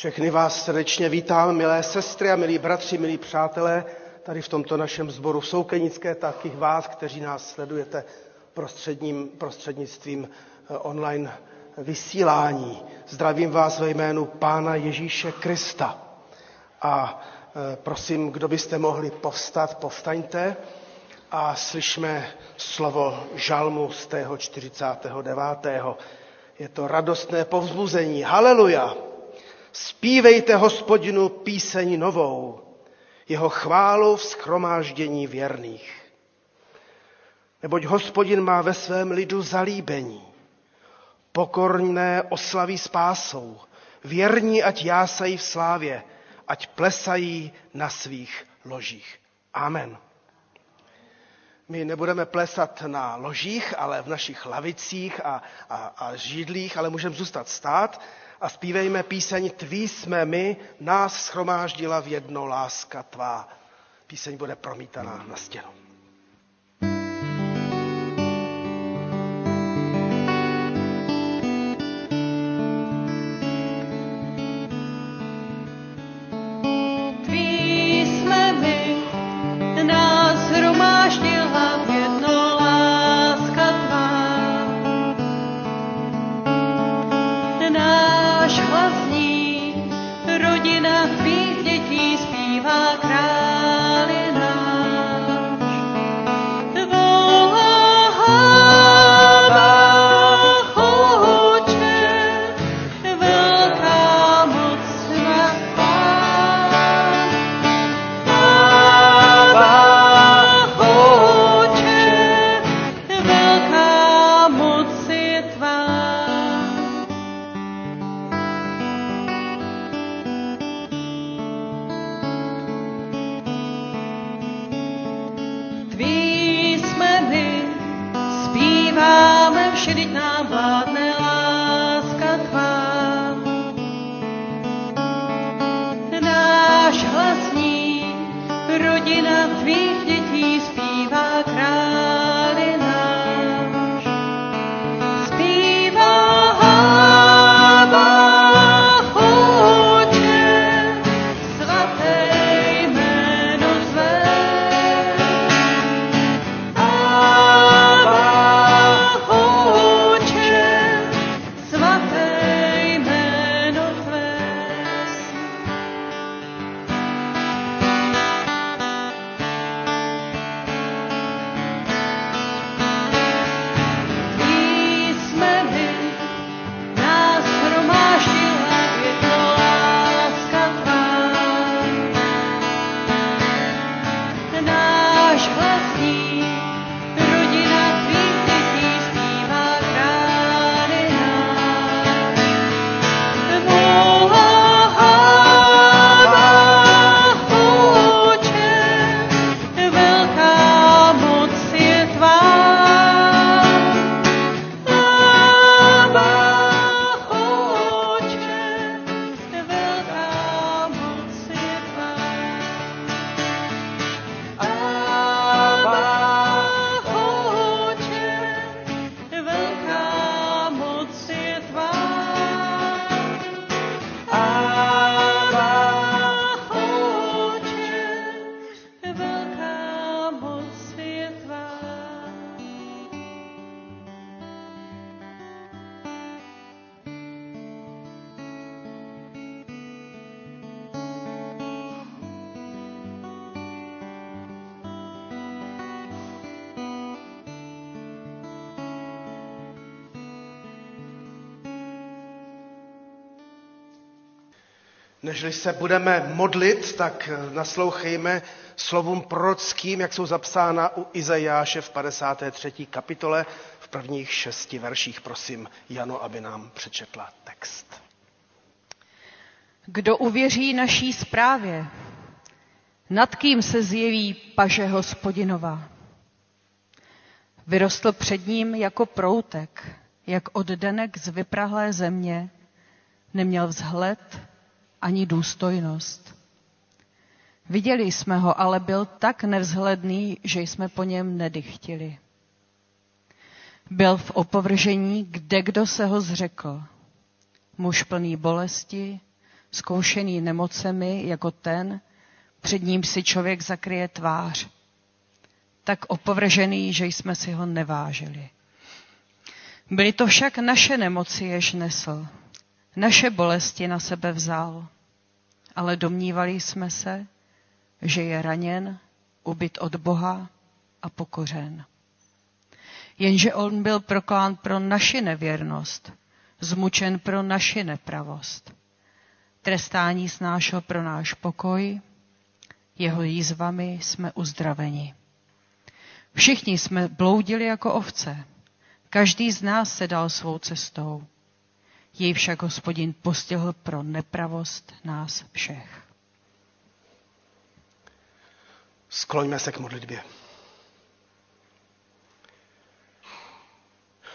Všechny vás srdečně vítám, milé sestry a milí bratři, milí přátelé, tady v tomto našem sboru Soukenické, taky vás, kteří nás sledujete prostředním, prostřednictvím eh, online vysílání. Zdravím vás ve jménu Pána Ježíše Krista. A eh, prosím, kdo byste mohli povstat, povstaňte a slyšme slovo žalmu z tého 49. Je to radostné povzbuzení. Haleluja! Spívejte hospodinu píseň novou, jeho chválu v schromáždění věrných. Neboť hospodin má ve svém lidu zalíbení. Pokorné oslaví spásou, věrní ať jásají v slávě, ať plesají na svých ložích. Amen. My nebudeme plesat na ložích, ale v našich lavicích a, a, a židlích, ale můžeme zůstat stát a zpívejme píseň Tví jsme my, nás schromáždila v jedno láska tvá. Píseň bude promítaná na stěnu. Nežli se budeme modlit, tak naslouchejme slovům prorockým, jak jsou zapsána u Izajáše v 53. kapitole v prvních šesti verších. Prosím Jano, aby nám přečetla text. Kdo uvěří naší zprávě? Nad kým se zjeví paže hospodinova? Vyrostl před ním jako proutek, jak oddenek z vyprahlé země, neměl vzhled, ani důstojnost. Viděli jsme ho, ale byl tak nevzhledný, že jsme po něm nedychtili. Byl v opovržení, kde kdo se ho zřekl. Muž plný bolesti, zkoušený nemocemi jako ten, před ním si člověk zakryje tvář. Tak opovržený, že jsme si ho nevážili. Byly to však naše nemoci, jež nesl. Naše bolesti na sebe vzal. Ale domnívali jsme se, že je raněn, ubyt od Boha a pokořen. Jenže on byl proklán pro naši nevěrnost, zmučen pro naši nepravost. Trestání snášel pro náš pokoj, jeho jízvami jsme uzdraveni. Všichni jsme bloudili jako ovce, každý z nás se dal svou cestou. Jej však hospodin postihl pro nepravost nás všech. Skloňme se k modlitbě.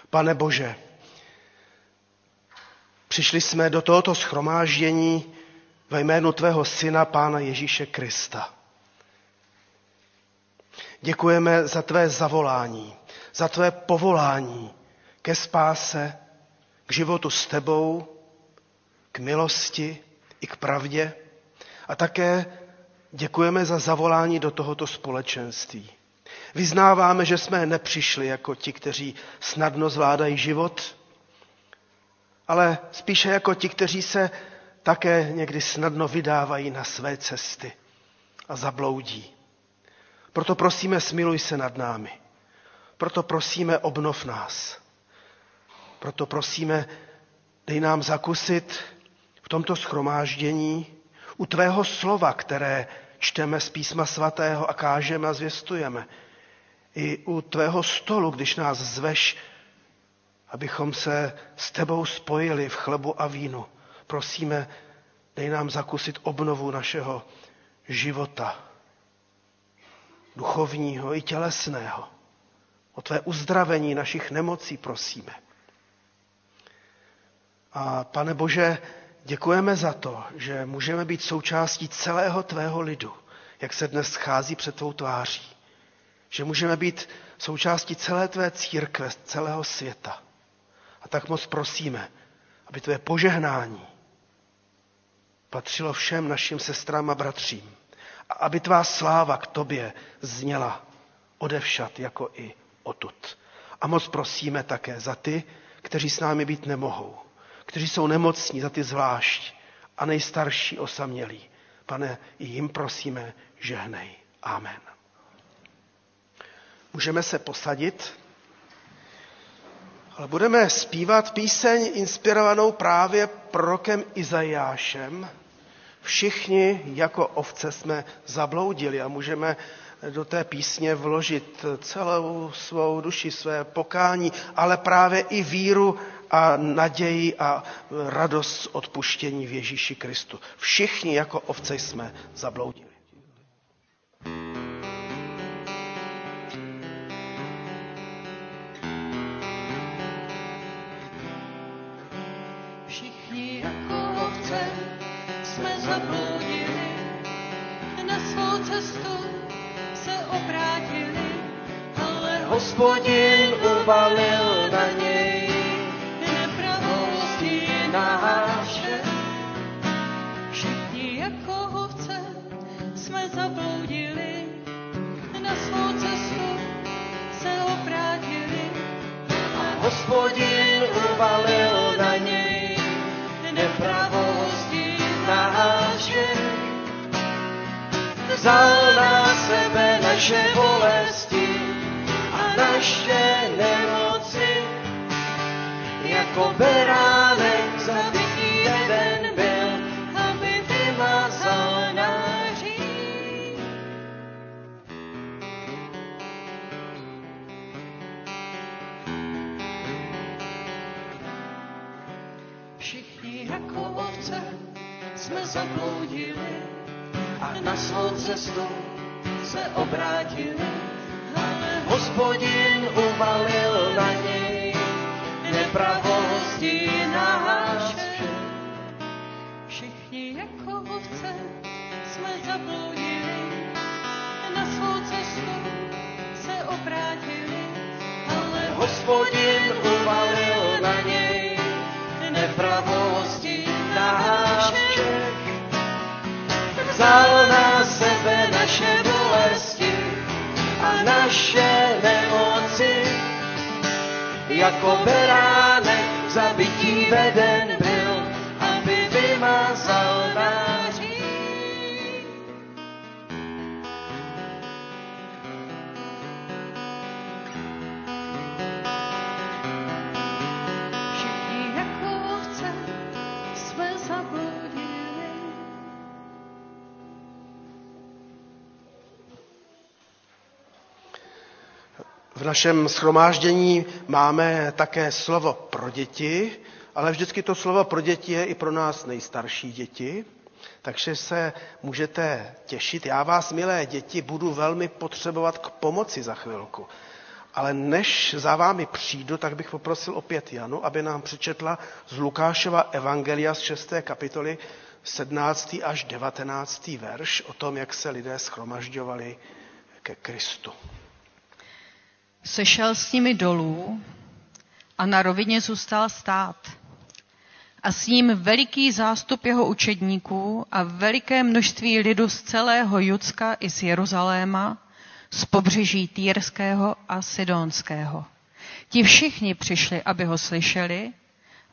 Pane Bože, přišli jsme do tohoto schromáždění ve jménu Tvého Syna, Pána Ježíše Krista. Děkujeme za Tvé zavolání, za Tvé povolání ke spáse, k životu s Tebou, k milosti i k pravdě. A také děkujeme za zavolání do tohoto společenství. Vyznáváme, že jsme nepřišli jako ti, kteří snadno zvládají život, ale spíše jako ti, kteří se také někdy snadno vydávají na své cesty a zabloudí. Proto prosíme, smiluj se nad námi. Proto prosíme, obnov nás. Proto prosíme, dej nám zakusit v tomto schromáždění u tvého slova, které čteme z písma svatého a kážeme a zvěstujeme. I u tvého stolu, když nás zveš, abychom se s tebou spojili v chlebu a vínu. Prosíme, dej nám zakusit obnovu našeho života, duchovního i tělesného. O tvé uzdravení našich nemocí prosíme. A pane Bože, děkujeme za to, že můžeme být součástí celého tvého lidu, jak se dnes schází před tvou tváří. Že můžeme být součástí celé tvé církve, celého světa. A tak moc prosíme, aby tvé požehnání patřilo všem našim sestrám a bratřím. A aby tvá sláva k tobě zněla odevšat jako i odtud. A moc prosíme také za ty, kteří s námi být nemohou, kteří jsou nemocní, za ty zvlášť a nejstarší osamělí. Pane, i jim prosíme, žehnej. Amen. Můžeme se posadit, ale budeme zpívat píseň inspirovanou právě prorokem Izajášem. Všichni jako ovce jsme zabloudili a můžeme do té písně vložit celou svou duši, své pokání, ale právě i víru a naději a radost z odpuštění v Ježíši Kristu. Všichni jako ovce jsme zabloudili. Všichni jako ovce jsme zabloudili, na svou cestu se obrátili, ale hospodin uvalil hospodin uvalil na něj nepravosti naše. Vzal na sebe naše bolesti a naše nemoci. Jako beránek zabitý jsme zabloudili a na svou cestu se obrátili. Ale hospodin uvalil na něj nepravosti naše. Všichni jako ovce jsme zabloudili, na svou cestu se obrátili. Ale hospodin uvalil na něj nepravosti nám Vzal na sebe naše bolesti a naše nemoci. Jako beránek zabití veden byl, aby vymazal našem schromáždění máme také slovo pro děti, ale vždycky to slovo pro děti je i pro nás nejstarší děti, takže se můžete těšit. Já vás, milé děti, budu velmi potřebovat k pomoci za chvilku. Ale než za vámi přijdu, tak bych poprosil opět Janu, aby nám přečetla z Lukášova Evangelia z 6. kapitoly 17. až 19. verš o tom, jak se lidé schromažďovali ke Kristu. Sešel s nimi dolů a na rovině zůstal stát. A s ním veliký zástup jeho učedníků a veliké množství lidu z celého Judska i z Jeruzaléma, z pobřeží Týrského a Sidonského. Ti všichni přišli, aby ho slyšeli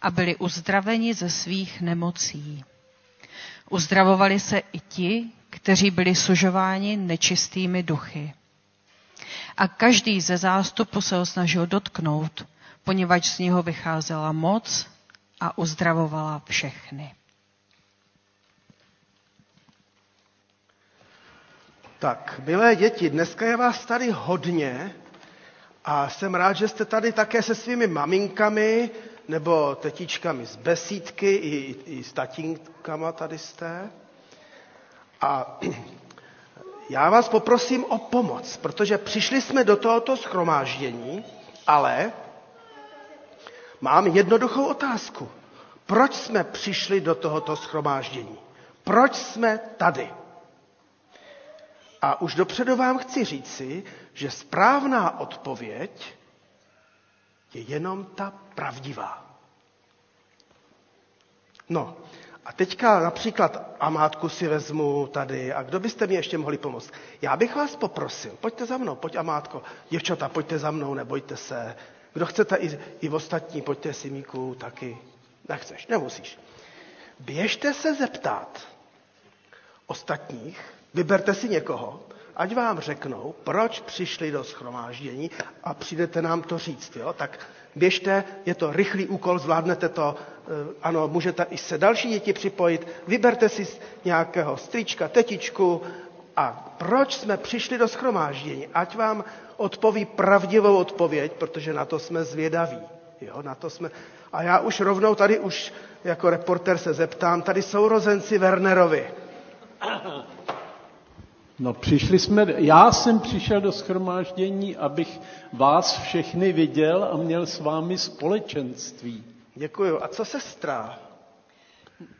a byli uzdraveni ze svých nemocí. Uzdravovali se i ti, kteří byli sužováni nečistými duchy. A každý ze zástupu se ho snažil dotknout, poněvadž z něho vycházela moc a uzdravovala všechny. Tak, milé děti, dneska je vás tady hodně a jsem rád, že jste tady také se svými maminkami nebo tetičkami z besídky i, i s tatínkama tady jste. A já vás poprosím o pomoc, protože přišli jsme do tohoto schromáždění, ale mám jednoduchou otázku. Proč jsme přišli do tohoto schromáždění? Proč jsme tady? A už dopředu vám chci říci, že správná odpověď je jenom ta pravdivá. No, a teďka například amátku si vezmu tady a kdo byste mi ještě mohli pomoct? Já bych vás poprosil, pojďte za mnou, pojď amátko. Děvčata, pojďte za mnou, nebojte se. Kdo chcete i, i v ostatní, pojďte si míku taky. Nechceš, nemusíš. Běžte se zeptat ostatních, vyberte si někoho, ať vám řeknou, proč přišli do schromáždění a přijdete nám to říct. Jo? Tak běžte, je to rychlý úkol, zvládnete to, eh, ano, můžete i se další děti připojit, vyberte si nějakého strička, tetičku a proč jsme přišli do schromáždění, ať vám odpoví pravdivou odpověď, protože na to jsme zvědaví. Jo, na to jsme... A já už rovnou tady už jako reporter se zeptám, tady sourozenci Wernerovi. No přišli jsme, já jsem přišel do schromáždění, abych vás všechny viděl a měl s vámi společenství. Děkuju. A co sestra?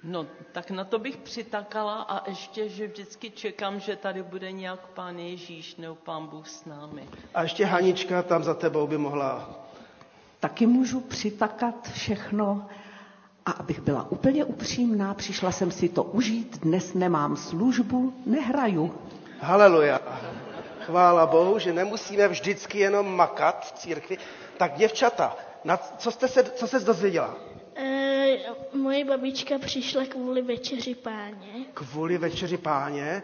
No, tak na to bych přitakala a ještě, že vždycky čekám, že tady bude nějak pán Ježíš nebo pán Bůh s námi. A ještě Hanička tam za tebou by mohla. Taky můžu přitakat všechno. A abych byla úplně upřímná, přišla jsem si to užít, dnes nemám službu, nehraju. Haleluja. Chvála Bohu, že nemusíme vždycky jenom makat v církvi. Tak děvčata, na, co jste se, co se dozvěděla? E, moje babička přišla kvůli večeři páně. Kvůli večeři páně.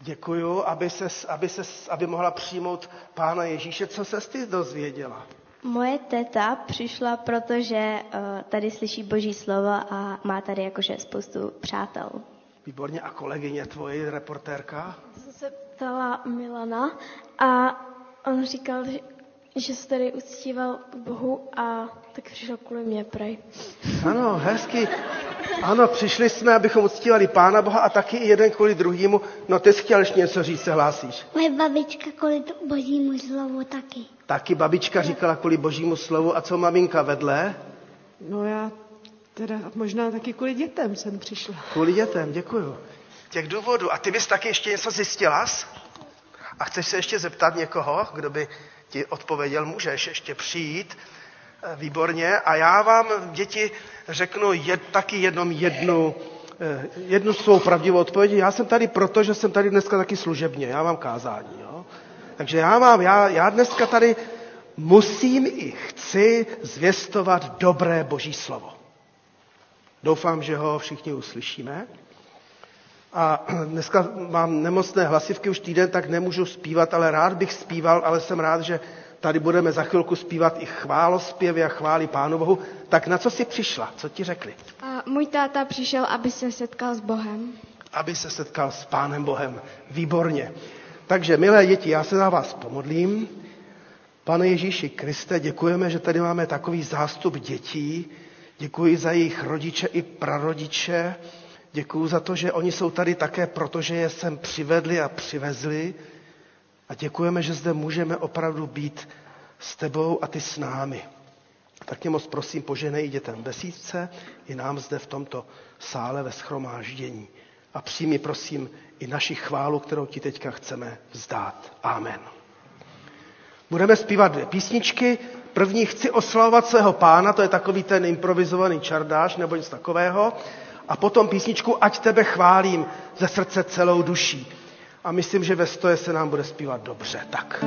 Děkuju, aby, ses, aby, ses, aby mohla přijmout pána Ježíše. Co se ty dozvěděla? Moje teta přišla, protože uh, tady slyší boží slovo a má tady jakože spoustu přátel. Výborně. A kolegyně tvoje, reportérka? Ptala Milana a on říkal, že, že se tady uctíval Bohu a tak přišel kvůli mě prej. Ano, hezky. Ano, přišli jsme, abychom uctívali Pána Boha a taky i jeden kvůli druhému. No ty jsi chtěl ještě něco říct, se hlásíš. Moje babička kvůli to božímu slovu taky. Taky babička říkala kvůli božímu slovu. A co maminka vedle? No já teda možná taky kvůli dětem jsem přišla. Kvůli dětem, děkuju. Těch důvodů. A ty bys taky ještě něco zjistila? A chceš se ještě zeptat někoho, kdo by ti odpověděl, můžeš ještě přijít. Eh, Výborně. A já vám, děti, řeknu jed, taky jenom jednu, eh, jednu svou pravdivou odpověď. Já jsem tady proto, že jsem tady dneska taky služebně. Já mám kázání. Jo? Takže já, mám, já, já dneska tady musím i chci zvěstovat dobré boží slovo. Doufám, že ho všichni uslyšíme. A dneska mám nemocné hlasivky už týden, tak nemůžu zpívat, ale rád bych zpíval, ale jsem rád, že tady budeme za chvilku zpívat i chválospěvy a chvály Pánu Bohu. Tak na co jsi přišla? Co ti řekli? A můj táta přišel, aby se setkal s Bohem. Aby se setkal s Pánem Bohem. Výborně. Takže, milé děti, já se za vás pomodlím. Pane Ježíši Kriste, děkujeme, že tady máme takový zástup dětí. Děkuji za jejich rodiče i prarodiče. Děkuji za to, že oni jsou tady také, protože je sem přivedli a přivezli. A děkujeme, že zde můžeme opravdu být s tebou a ty s námi. Tak tě moc prosím, poženej dětem besídce i nám zde v tomto sále ve schromáždění. A přijmi prosím i naši chválu, kterou ti teďka chceme vzdát. Amen. Budeme zpívat dvě písničky. První chci oslavovat svého pána, to je takový ten improvizovaný čardáš nebo něco takového. A potom písničku Ať tebe chválím ze srdce celou duší. A myslím, že ve stoje se nám bude zpívat dobře. Tak.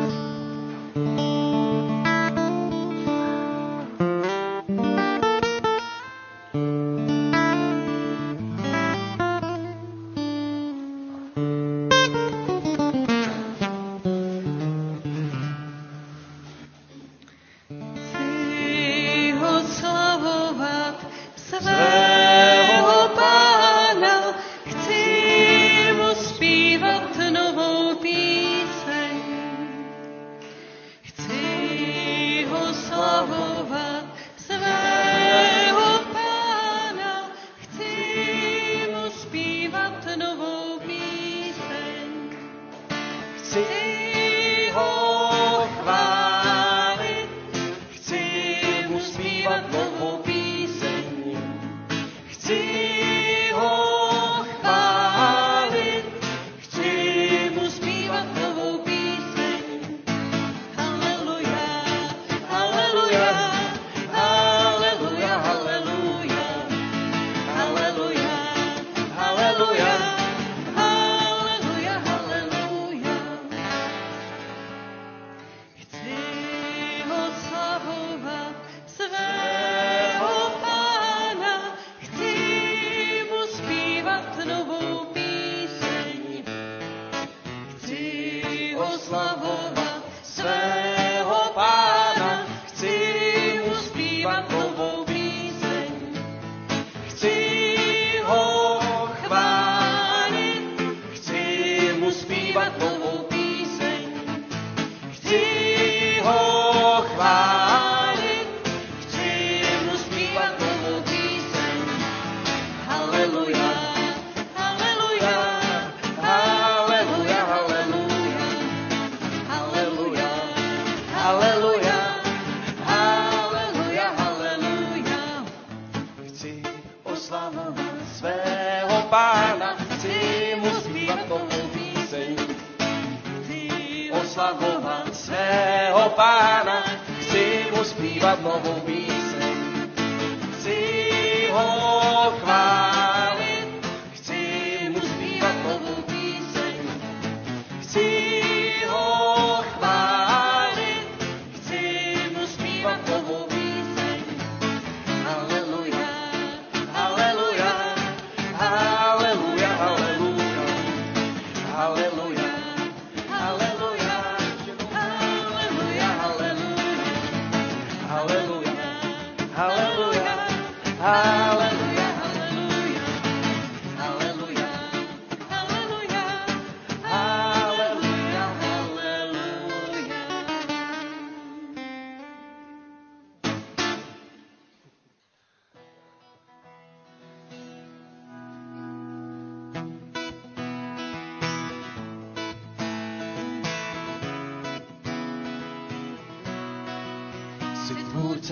Chci ho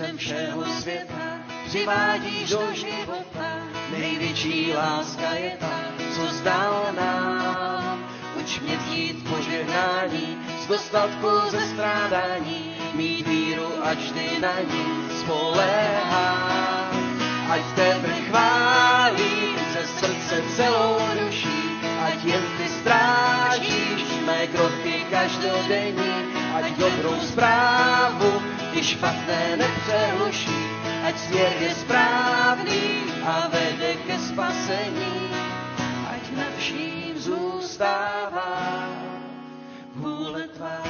tvůrcem všeho světa, přivádíš do života. Největší láska je ta, co zdal nám. Uč mě ctít požehnání, z dostatku ze strádání, mít víru, ať vždy na ní spoléhám. Ať tebe chválím ze srdce celou duší, ať jen ty strážíš mé kroky každodenní, ať dobrou zprávu ty špatné nepřehluší, ať směr je správný a vede ke spasení, ať na vším zůstává vůle tvá.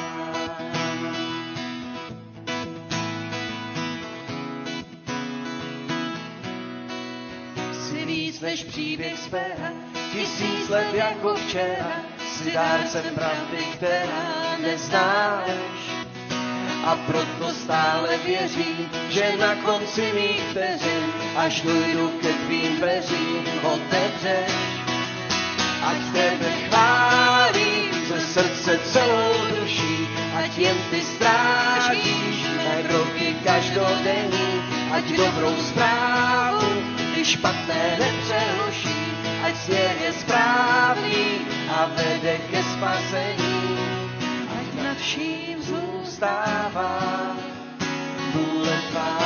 Jsi víc než příběh z pera, tisíc let jako včera, jsi dárcem pravdy, která neznáš. A proto stále věřím, že na konci mých vteřin, až dojdu ke tvým dveřím, otevřeš. Ať tebe chválím ze srdce celou duší, ať jen ty strážíš mé kroky každodenní, ať dobrou zprávu ty špatné nepřehluší, ať směr je správný a vede ke spasení, vším zůstává vůle tvá.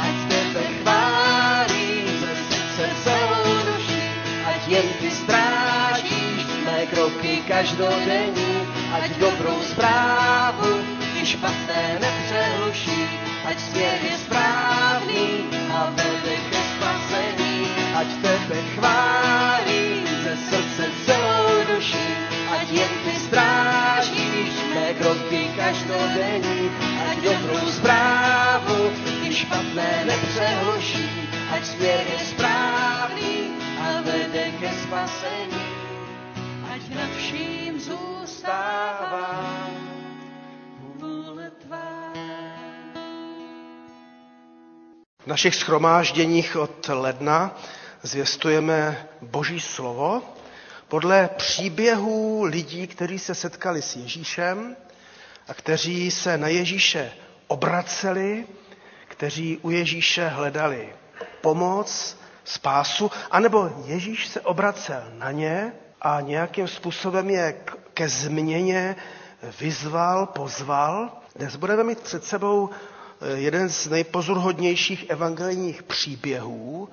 Ať tebe chválím ze srdce celou duší, ať jen ty strážíš mé kroky každodenní, ať dobrou zprávu ty špatné nepřehluší, ať směr je správný a vede ať tebe chválím ze srdce celou duší, ať jen ty strážíš mé kroky každodenní, ať dobrou zprávu ty špatné nepřehluší, ať směr je správný a vede ke spasení, ať nad vším zůstává vůle tvá. V našich schromážděních od ledna zvěstujeme Boží slovo podle příběhů lidí, kteří se setkali s Ježíšem a kteří se na Ježíše obraceli, kteří u Ježíše hledali pomoc, spásu, anebo Ježíš se obracel na ně a nějakým způsobem je ke změně vyzval, pozval. Dnes budeme mít před sebou jeden z nejpozorhodnějších evangelijních příběhů.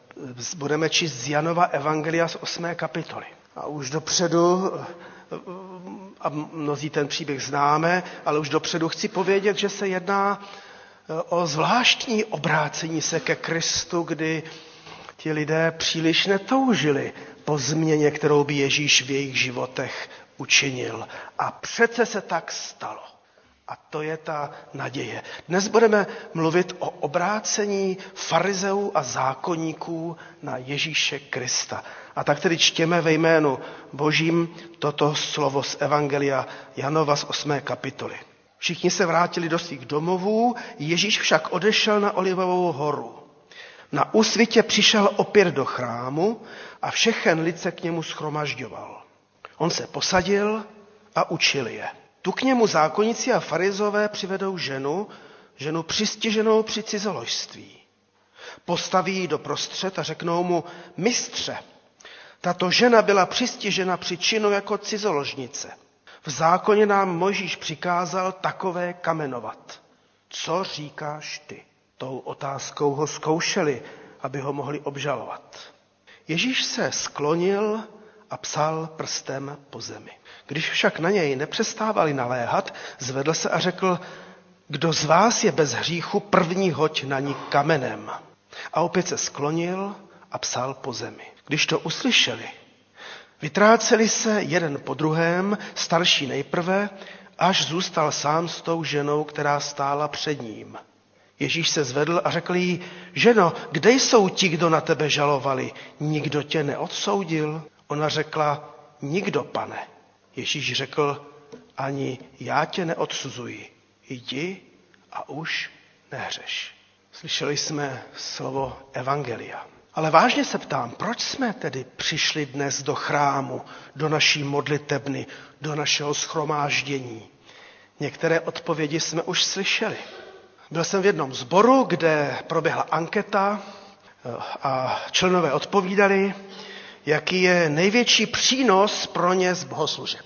Budeme číst z Janova Evangelia z 8. kapitoly. A už dopředu, a mnozí ten příběh známe, ale už dopředu chci povědět, že se jedná o zvláštní obrácení se ke Kristu, kdy ti lidé příliš netoužili po změně, kterou by Ježíš v jejich životech učinil. A přece se tak stalo. A to je ta naděje. Dnes budeme mluvit o obrácení farizeů a zákonníků na Ježíše Krista. A tak tedy čtěme ve jménu Božím toto slovo z Evangelia Janova z 8. kapitoly. Všichni se vrátili do svých domovů, Ježíš však odešel na Olivovou horu. Na úsvitě přišel opět do chrámu a všechen lid se k němu schromažďoval. On se posadil a učil je. Tu k němu zákonníci a farizové přivedou ženu, ženu přistiženou při cizoložství. Postaví ji do prostřed a řeknou mu, mistře, tato žena byla přistižena při činu jako cizoložnice. V zákoně nám Mojžíš přikázal takové kamenovat. Co říkáš ty? Tou otázkou ho zkoušeli, aby ho mohli obžalovat. Ježíš se sklonil a psal prstem po zemi. Když však na něj nepřestávali naléhat, zvedl se a řekl, kdo z vás je bez hříchu, první hoď na ní kamenem. A opět se sklonil a psal po zemi. Když to uslyšeli, vytráceli se jeden po druhém, starší nejprve, až zůstal sám s tou ženou, která stála před ním. Ježíš se zvedl a řekl jí, ženo, kde jsou ti, kdo na tebe žalovali? Nikdo tě neodsoudil? Ona řekla, nikdo, pane. Ježíš řekl, ani já tě neodsuzuji. Jdi a už nehřeš. Slyšeli jsme slovo Evangelia. Ale vážně se ptám, proč jsme tedy přišli dnes do chrámu, do naší modlitebny, do našeho schromáždění? Některé odpovědi jsme už slyšeli. Byl jsem v jednom zboru, kde proběhla anketa a členové odpovídali, jaký je největší přínos pro ně z bohoslužeb.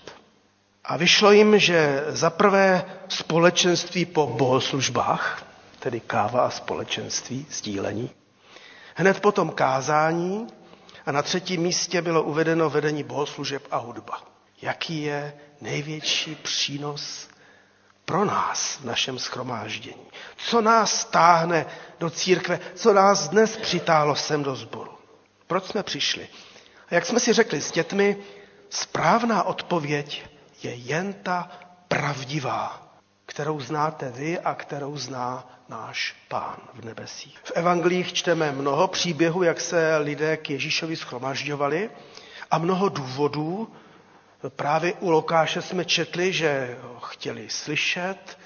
A vyšlo jim, že za prvé společenství po bohoslužbách, tedy káva a společenství, sdílení, hned potom kázání A na třetím místě bylo uvedeno vedení bohoslužeb a hudba. Jaký je největší přínos pro nás v našem schromáždění? Co nás táhne do církve? Co nás dnes přitáhlo sem do sboru? Proč jsme přišli? Jak jsme si řekli s dětmi, správná odpověď je jen ta pravdivá, kterou znáte vy a kterou zná náš pán v nebesích. V evangelích čteme mnoho příběhů, jak se lidé k Ježíšovi schromažďovali a mnoho důvodů. Právě u Lokáše jsme četli, že ho chtěli slyšet,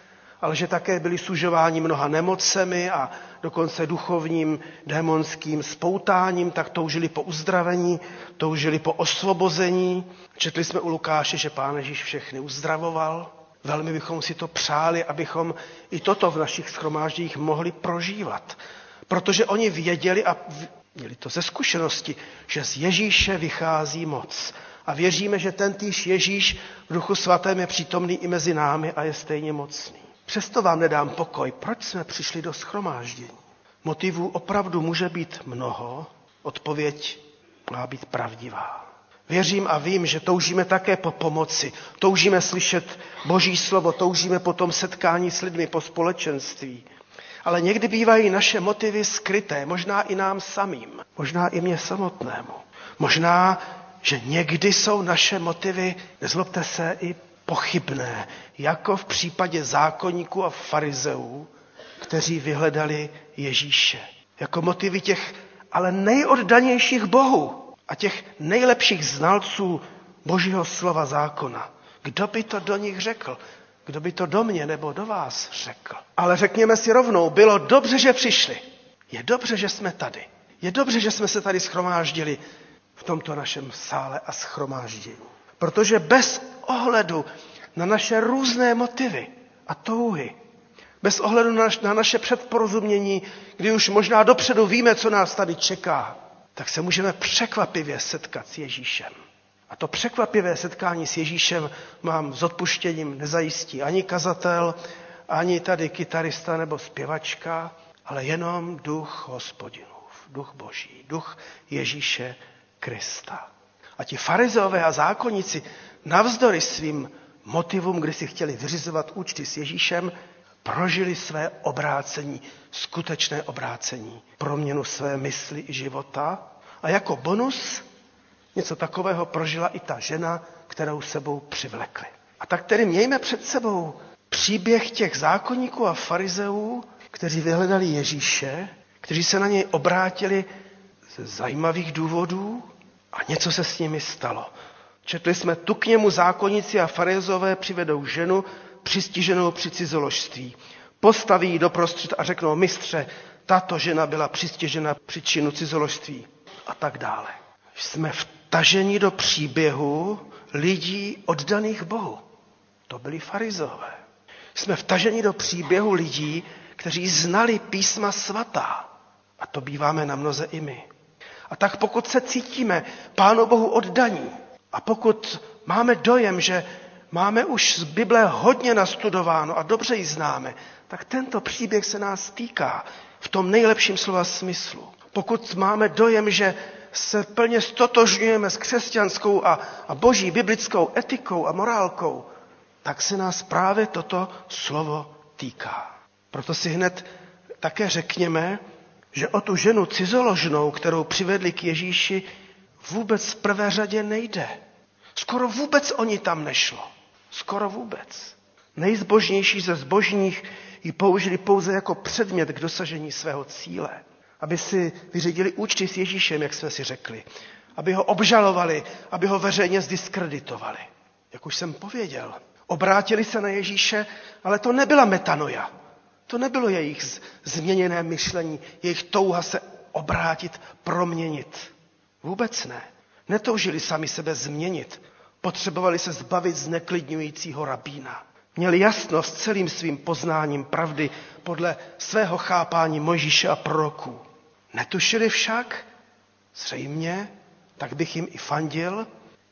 ale že také byli sužováni mnoha nemocemi a dokonce duchovním démonským spoutáním, tak toužili po uzdravení, toužili po osvobození. Četli jsme u Lukáše, že Pán Ježíš všechny uzdravoval. Velmi bychom si to přáli, abychom i toto v našich schromáždích mohli prožívat. Protože oni věděli a měli to ze zkušenosti, že z Ježíše vychází moc. A věříme, že ten týž Ježíš v duchu svatém je přítomný i mezi námi a je stejně mocný. Přesto vám nedám pokoj. Proč jsme přišli do schromáždění? Motivů opravdu může být mnoho, odpověď má být pravdivá. Věřím a vím, že toužíme také po pomoci, toužíme slyšet Boží slovo, toužíme po tom setkání s lidmi, po společenství. Ale někdy bývají naše motivy skryté, možná i nám samým, možná i mě samotnému. Možná, že někdy jsou naše motivy, nezlobte se, i pochybné, jako v případě zákonníků a farizeů, kteří vyhledali Ježíše. Jako motivy těch ale nejoddanějších bohů a těch nejlepších znalců Božího slova zákona. Kdo by to do nich řekl? Kdo by to do mě nebo do vás řekl? Ale řekněme si rovnou, bylo dobře, že přišli. Je dobře, že jsme tady. Je dobře, že jsme se tady schromáždili v tomto našem sále a schromáždění. Protože bez ohledu na naše různé motivy a touhy, bez ohledu na, na naše předporozumění, kdy už možná dopředu víme, co nás tady čeká, tak se můžeme překvapivě setkat s Ježíšem. A to překvapivé setkání s Ježíšem mám s odpuštěním nezajistí ani kazatel, ani tady kytarista nebo zpěvačka, ale jenom duch hospodinův, duch boží, duch Ježíše Krista. A ti farizeové a zákonníci navzdory svým motivům, kdy si chtěli vyřizovat účty s Ježíšem, prožili své obrácení, skutečné obrácení, proměnu své mysli i života. A jako bonus něco takového prožila i ta žena, kterou sebou přivlekli. A tak tedy mějme před sebou příběh těch zákonníků a farizeů, kteří vyhledali Ježíše, kteří se na něj obrátili ze zajímavých důvodů a něco se s nimi stalo. Četli jsme, tu k němu zákonníci a farizové přivedou ženu přistiženou při cizoložství. Postaví ji doprostřed a řeknou, mistře, tato žena byla přistižena při činu cizoložství a tak dále. Jsme vtaženi do příběhu lidí oddaných Bohu. To byli farizové. Jsme vtaženi do příběhu lidí, kteří znali písma svatá. A to býváme na mnoze i my. A tak pokud se cítíme Pánu Bohu oddaní, a pokud máme dojem, že máme už z Bible hodně nastudováno a dobře ji známe, tak tento příběh se nás týká v tom nejlepším slova smyslu. Pokud máme dojem, že se plně stotožňujeme s křesťanskou a, a boží biblickou etikou a morálkou, tak se nás právě toto slovo týká. Proto si hned také řekněme, že o tu ženu cizoložnou, kterou přivedli k Ježíši, vůbec v prvé řadě nejde. Skoro vůbec o ní tam nešlo. Skoro vůbec. Nejzbožnější ze zbožních ji použili pouze jako předmět k dosažení svého cíle. Aby si vyřídili účty s Ježíšem, jak jsme si řekli. Aby ho obžalovali, aby ho veřejně zdiskreditovali. Jak už jsem pověděl. Obrátili se na Ježíše, ale to nebyla metanoja. To nebylo jejich změněné myšlení, jejich touha se obrátit, proměnit. Vůbec ne. Netoužili sami sebe změnit. Potřebovali se zbavit zneklidňujícího rabína. Měli jasnost celým svým poznáním pravdy podle svého chápání Mojžíše a proroků. Netušili však, zřejmě, tak bych jim i fandil,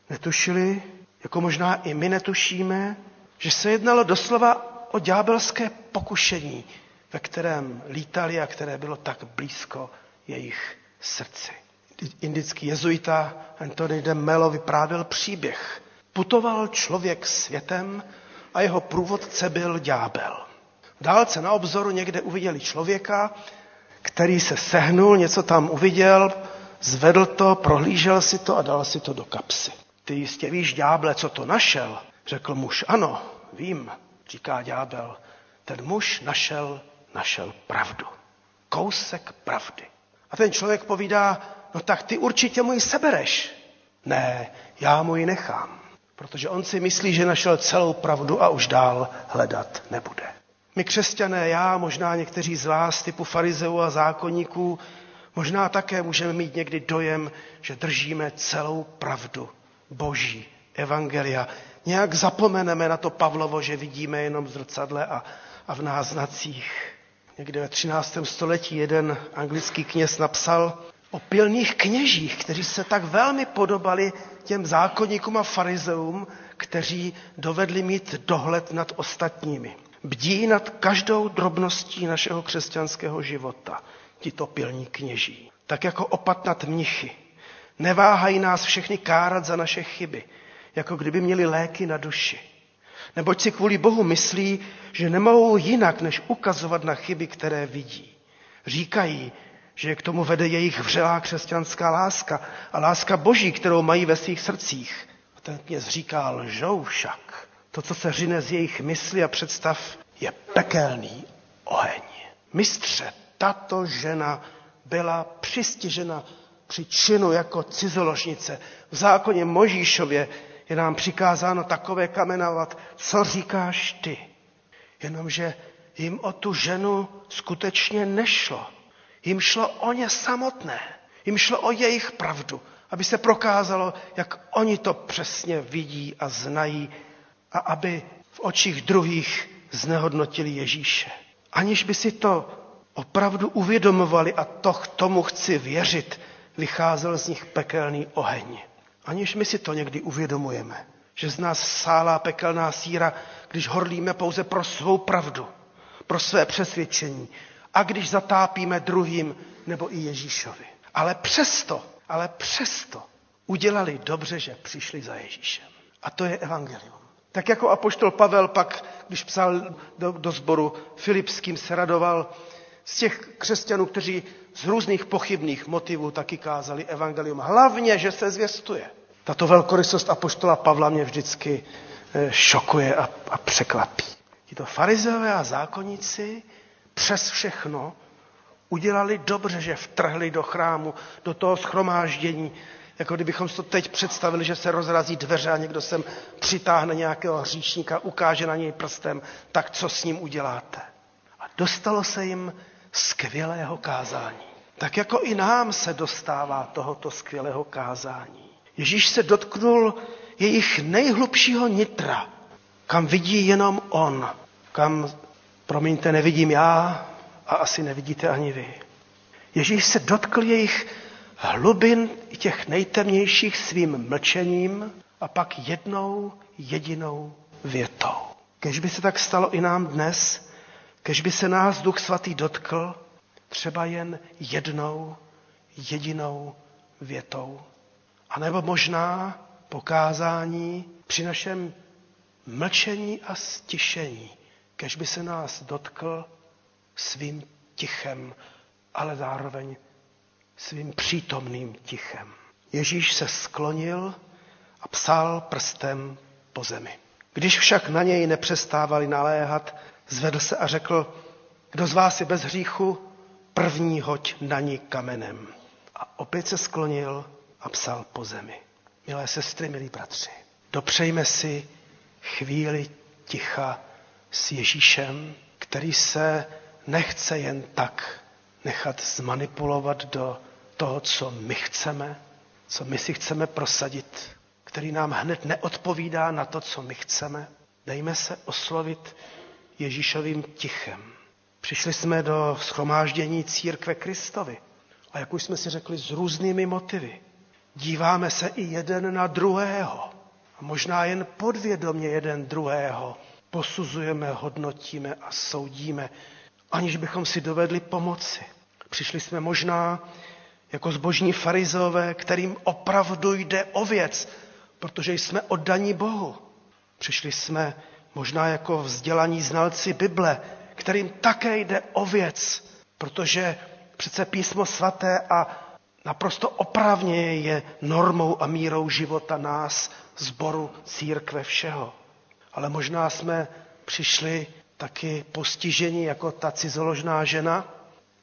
netušili, jako možná i my netušíme, že se jednalo doslova o ďábelské pokušení, ve kterém lítali a které bylo tak blízko jejich srdci. Indický jezuita Anthony de Mello vyprávěl příběh. Putoval člověk světem a jeho průvodce byl ďábel. V dálce na obzoru někde uviděli člověka, který se sehnul, něco tam uviděl, zvedl to, prohlížel si to a dal si to do kapsy. Ty jistě víš, ďáble, co to našel? Řekl muž, ano, vím, říká ďábel. Ten muž našel, našel pravdu. Kousek pravdy. A ten člověk povídá, no tak ty určitě mu ji sebereš. Ne, já mu ji nechám, protože on si myslí, že našel celou pravdu a už dál hledat nebude. My křesťané, já, možná někteří z vás, typu farizeů a zákonníků, možná také můžeme mít někdy dojem, že držíme celou pravdu Boží, Evangelia. Nějak zapomeneme na to Pavlovo, že vidíme jenom v zrcadle a, a v náznacích. Někde ve 13. století jeden anglický kněz napsal o pilných kněžích, kteří se tak velmi podobali těm zákonníkům a farizeům, kteří dovedli mít dohled nad ostatními. Bdí nad každou drobností našeho křesťanského života, tito pilní kněží. Tak jako opat nad mnichy. Neváhají nás všechny kárat za naše chyby, jako kdyby měli léky na duši. Neboť si kvůli Bohu myslí, že nemohou jinak, než ukazovat na chyby, které vidí. Říkají, že k tomu vede jejich vřelá křesťanská láska a láska boží, kterou mají ve svých srdcích. A ten kněz říká, lžou však. To, co se řine z jejich mysli a představ, je pekelný oheň. Mistře, tato žena byla přistižena při činu jako cizoložnice. V zákoně Možíšově je nám přikázáno takové kamenovat, co říkáš ty. Jenomže jim o tu ženu skutečně nešlo. Jim šlo o ně samotné. Jim šlo o jejich pravdu, aby se prokázalo, jak oni to přesně vidí a znají a aby v očích druhých znehodnotili Ježíše. Aniž by si to opravdu uvědomovali a to k tomu chci věřit, vycházel z nich pekelný oheň. Aniž my si to někdy uvědomujeme, že z nás sálá pekelná síra, když horlíme pouze pro svou pravdu, pro své přesvědčení a když zatápíme druhým nebo i Ježíšovi. Ale přesto, ale přesto udělali dobře, že přišli za Ježíšem. A to je evangelium. Tak jako apoštol Pavel pak, když psal do, do sboru Filipským, se radoval z těch křesťanů, kteří z různých pochybných motivů taky kázali evangelium. Hlavně, že se zvěstuje. Tato velkorysost apoštola Pavla mě vždycky eh, šokuje a, a překvapí. Tito farizeové a zákonníci přes všechno udělali dobře, že vtrhli do chrámu, do toho schromáždění, jako kdybychom si to teď představili, že se rozrazí dveře a někdo sem přitáhne nějakého hříšníka, ukáže na něj prstem, tak co s ním uděláte? A dostalo se jim skvělého kázání. Tak jako i nám se dostává tohoto skvělého kázání. Ježíš se dotknul jejich nejhlubšího nitra, kam vidí jenom on, kam, promiňte, nevidím já a asi nevidíte ani vy. Ježíš se dotkl jejich hlubin těch nejtemnějších svým mlčením a pak jednou jedinou větou. Kež by se tak stalo i nám dnes, kež by se nás Duch Svatý dotkl, třeba jen jednou jedinou větou. A nebo možná pokázání při našem mlčení a stišení, kež by se nás dotkl svým tichem, ale zároveň svým přítomným tichem. Ježíš se sklonil a psal prstem po zemi. Když však na něj nepřestávali naléhat, zvedl se a řekl, kdo z vás je bez hříchu, první hoď na ní kamenem. A opět se sklonil a psal po zemi. Milé sestry, milí bratři, dopřejme si chvíli ticha s Ježíšem, který se nechce jen tak nechat zmanipulovat do toho, co my chceme, co my si chceme prosadit, který nám hned neodpovídá na to, co my chceme. Dejme se oslovit Ježíšovým tichem. Přišli jsme do schromáždění církve Kristovi. A jak už jsme si řekli, s různými motivy. Díváme se i jeden na druhého. A možná jen podvědomě jeden druhého posuzujeme, hodnotíme a soudíme, aniž bychom si dovedli pomoci. Přišli jsme možná jako zbožní farizové, kterým opravdu jde o věc, protože jsme oddaní Bohu. Přišli jsme možná jako vzdělaní znalci Bible, kterým také jde o věc, protože přece písmo svaté a naprosto oprávně je normou a mírou života nás, zboru, církve, všeho. Ale možná jsme přišli taky postiženi jako ta cizoložná žena,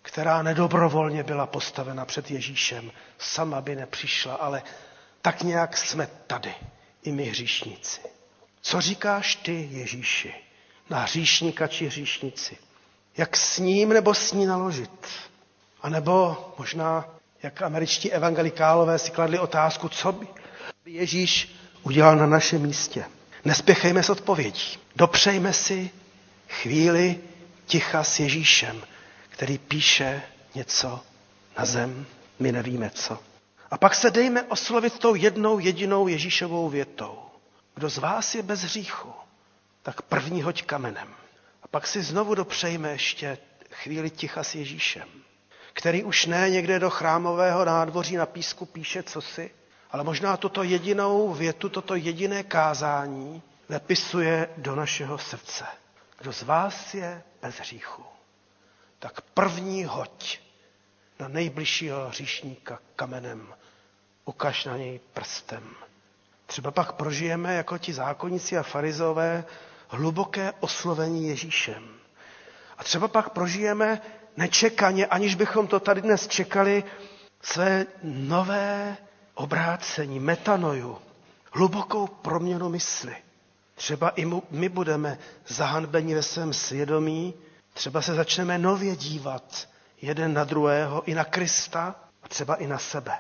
která nedobrovolně byla postavena před Ježíšem. Sama by nepřišla, ale tak nějak jsme tady, i my hříšníci. Co říkáš ty, Ježíši, na hříšníka či hříšnici? Jak s ním nebo s ní naložit? A nebo možná, jak američtí evangelikálové si kladli otázku, co by Ježíš udělal na našem místě. Nespěchejme s odpovědí. Dopřejme si chvíli ticha s Ježíšem, který píše něco na zem, my nevíme co. A pak se dejme oslovit tou jednou jedinou Ježíšovou větou. Kdo z vás je bez hříchu, tak první hoď kamenem. A pak si znovu dopřejme ještě chvíli ticha s Ježíšem, který už ne někde do chrámového nádvoří na písku píše cosi, ale možná toto jedinou větu, toto jediné kázání vepisuje do našeho srdce. Kdo z vás je bez hříchu, tak první hoď na nejbližšího hříšníka kamenem, ukaž na něj prstem. Třeba pak prožijeme jako ti zákonníci a farizové hluboké oslovení Ježíšem. A třeba pak prožijeme nečekaně, aniž bychom to tady dnes čekali, své nové obrácení, metanoju, hlubokou proměnu mysli. Třeba i my budeme zahanbeni ve svém svědomí, třeba se začneme nově dívat jeden na druhého, i na Krista a třeba i na sebe.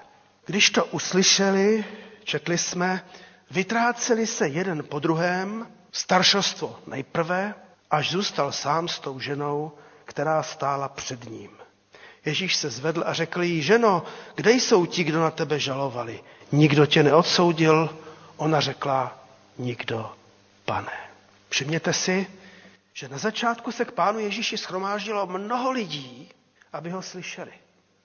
Když to uslyšeli, četli jsme, vytráceli se jeden po druhém, staršostvo nejprve, až zůstal sám s tou ženou, která stála před ním. Ježíš se zvedl a řekl jí, ženo, kde jsou ti, kdo na tebe žalovali? Nikdo tě neodsoudil? Ona řekla, nikdo, pane. Všimněte si, že na začátku se k pánu Ježíši schromáždilo mnoho lidí, aby ho slyšeli.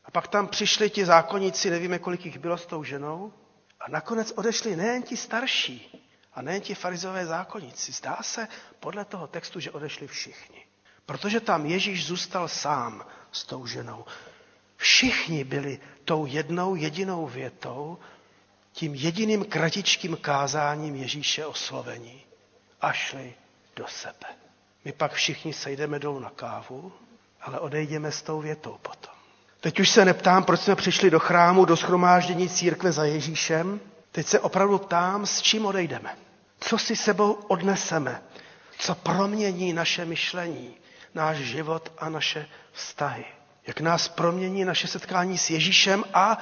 A pak tam přišli ti zákonníci, nevíme, kolik jich bylo s tou ženou, a nakonec odešli nejen ti starší, a nejen ti farizové zákonníci. Zdá se podle toho textu, že odešli všichni. Protože tam Ježíš zůstal sám s tou ženou. Všichni byli tou jednou jedinou větou, tím jediným kratičkým kázáním Ježíše oslovení a šli do sebe. My pak všichni sejdeme dolů na kávu, ale odejdeme s tou větou potom. Teď už se neptám, proč jsme přišli do chrámu, do schromáždění církve za Ježíšem. Teď se opravdu ptám, s čím odejdeme. Co si sebou odneseme? Co promění naše myšlení, náš život a naše vztahy? Jak nás promění naše setkání s Ježíšem a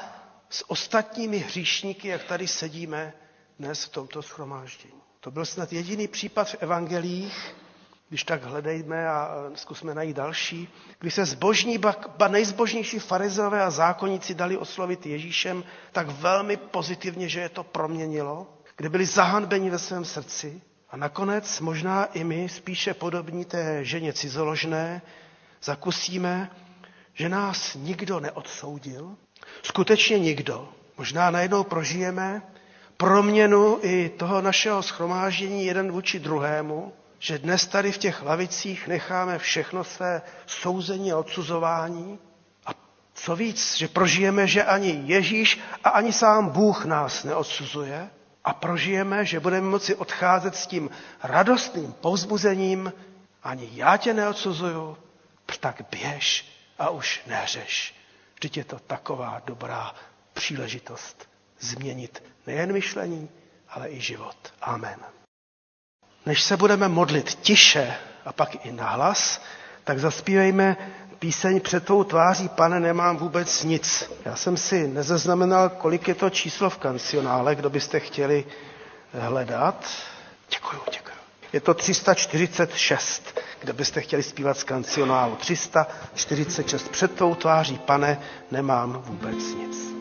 s ostatními hříšníky, jak tady sedíme dnes v tomto schromáždění. To byl snad jediný případ v evangelích, když tak hledejme a zkusme najít další, kdy se zbožní, ba, nejzbožnější farizové a zákonníci dali oslovit Ježíšem tak velmi pozitivně, že je to proměnilo, kde byli zahanbeni ve svém srdci a nakonec možná i my, spíše podobní té ženě cizoložné, zakusíme, že nás nikdo neodsoudil, skutečně nikdo. Možná najednou prožijeme proměnu i toho našeho schromáždění jeden vůči druhému, že dnes tady v těch lavicích necháme všechno své souzení a odsuzování. A co víc, že prožijeme, že ani Ježíš a ani sám Bůh nás neodsuzuje a prožijeme, že budeme moci odcházet s tím radostným povzbuzením, ani já tě neodsuzuju, tak běž a už neřeš. Vždyť je to taková dobrá příležitost změnit nejen myšlení, ale i život. Amen. Než se budeme modlit tiše a pak i nahlas, tak zaspívejme píseň před tou tváří, pane, nemám vůbec nic. Já jsem si nezaznamenal, kolik je to číslo v kancionále, kdo byste chtěli hledat. Děkuju, děkuju. Je to 346, kde byste chtěli zpívat z kancionálu. 346. Před tou tváří, pane, nemám vůbec nic.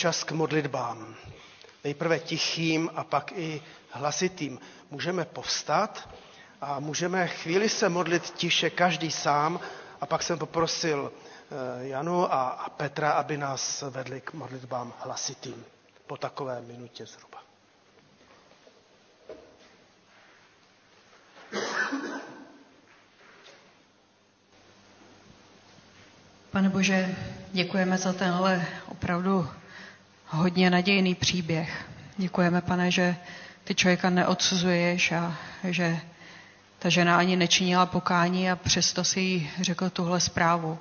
Čas k modlitbám. Nejprve tichým a pak i hlasitým. Můžeme povstat a můžeme chvíli se modlit tiše každý sám a pak jsem poprosil eh, Janu a Petra, aby nás vedli k modlitbám hlasitým po takové minutě zhruba. Pane Bože, děkujeme za tenhle opravdu hodně nadějný příběh. Děkujeme, pane, že ty člověka neodsuzuješ a že ta žena ani nečinila pokání a přesto si jí řekl tuhle zprávu.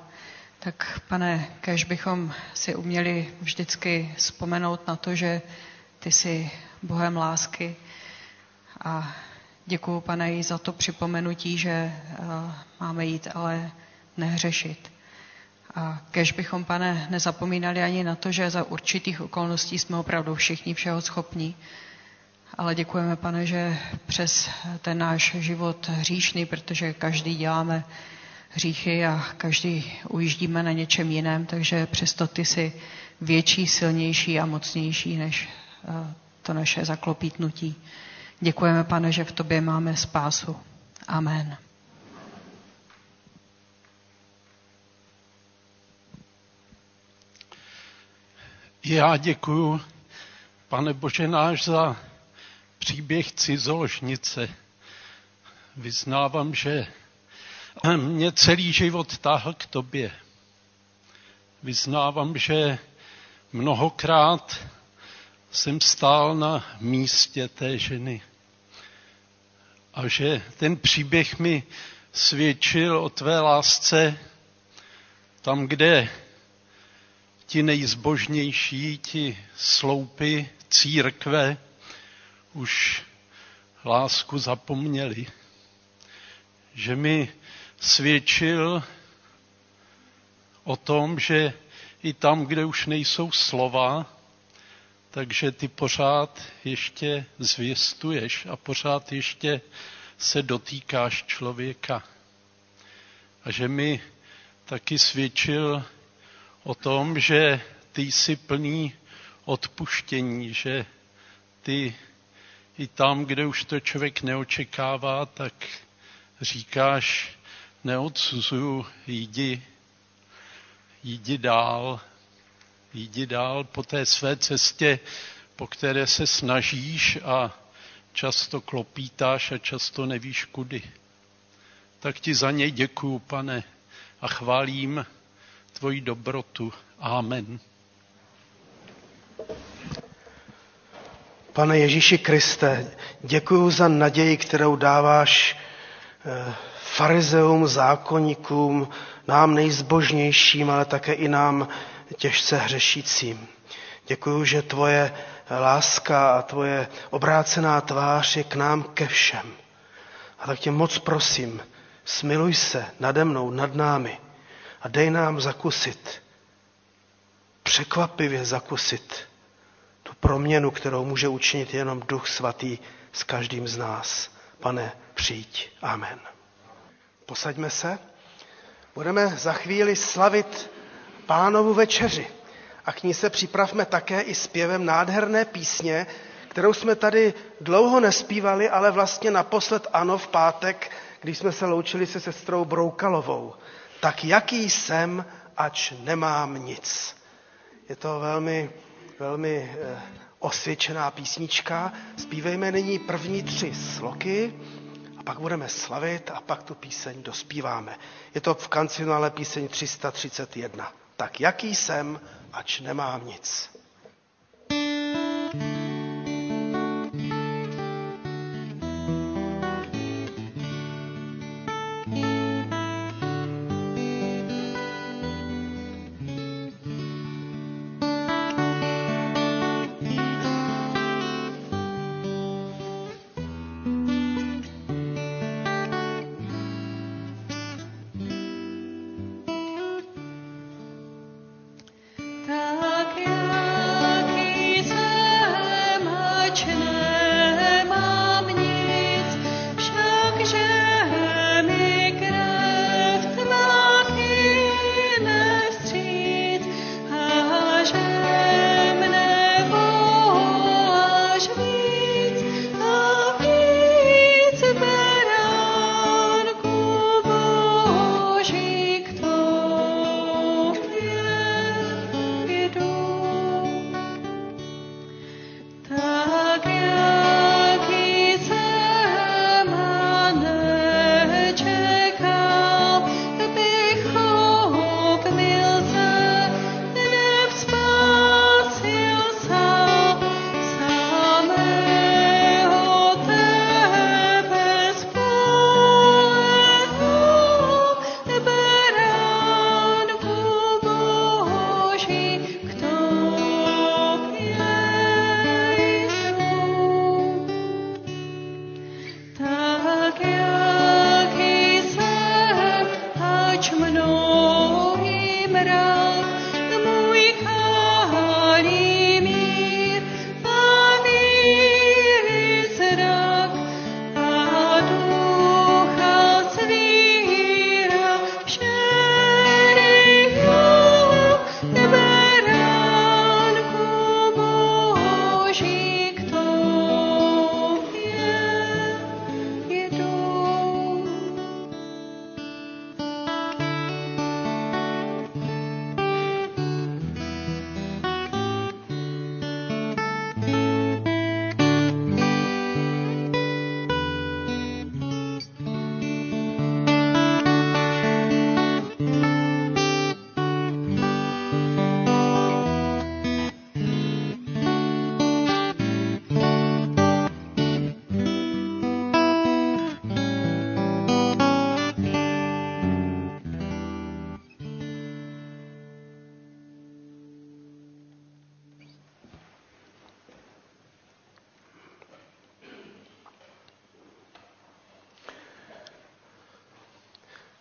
Tak pane, kež bychom si uměli vždycky vzpomenout na to, že ty jsi Bohem lásky a děkuju, pane, i za to připomenutí, že máme jít, ale nehřešit. A kež bychom, pane, nezapomínali ani na to, že za určitých okolností jsme opravdu všichni všeho schopní. Ale děkujeme, pane, že přes ten náš život hříšný, protože každý děláme hříchy a každý ujíždíme na něčem jiném, takže přesto ty jsi větší, silnější a mocnější než eh, to naše zaklopítnutí. Děkujeme, pane, že v tobě máme spásu. Amen. Já děkuju, pane Bože náš, za příběh cizoložnice. Vyznávám, že mě celý život táhl k tobě. Vyznávám, že mnohokrát jsem stál na místě té ženy a že ten příběh mi svědčil o tvé lásce tam, kde ti nejzbožnější, ti sloupy církve už lásku zapomněli. Že mi svědčil o tom, že i tam, kde už nejsou slova, takže ty pořád ještě zvěstuješ a pořád ještě se dotýkáš člověka. A že mi taky svědčil o tom, že ty jsi plný odpuštění, že ty i tam, kde už to člověk neočekává, tak říkáš, neodsuzuju, jdi, jdi dál, jdi dál po té své cestě, po které se snažíš a často klopítáš a často nevíš kudy. Tak ti za něj děkuju, pane, a chválím tvoji dobrotu. Amen. Pane Ježíši Kriste, děkuji za naději, kterou dáváš eh, farizeům, zákonníkům, nám nejzbožnějším, ale také i nám těžce hřešícím. Děkuji, že tvoje láska a tvoje obrácená tvář je k nám ke všem. A tak tě moc prosím, smiluj se nade mnou, nad námi a dej nám zakusit, překvapivě zakusit tu proměnu, kterou může učinit jenom Duch Svatý s každým z nás. Pane, přijď. Amen. Posaďme se. Budeme za chvíli slavit pánovu večeři. A k ní se připravme také i zpěvem nádherné písně, kterou jsme tady dlouho nespívali, ale vlastně naposled ano v pátek, když jsme se loučili se sestrou Broukalovou tak jaký jsem, ač nemám nic. Je to velmi, velmi eh, osvědčená písnička. Zpívejme nyní první tři sloky a pak budeme slavit a pak tu píseň dospíváme. Je to v kancionále píseň 331. Tak jaký jsem, ač nemám nic.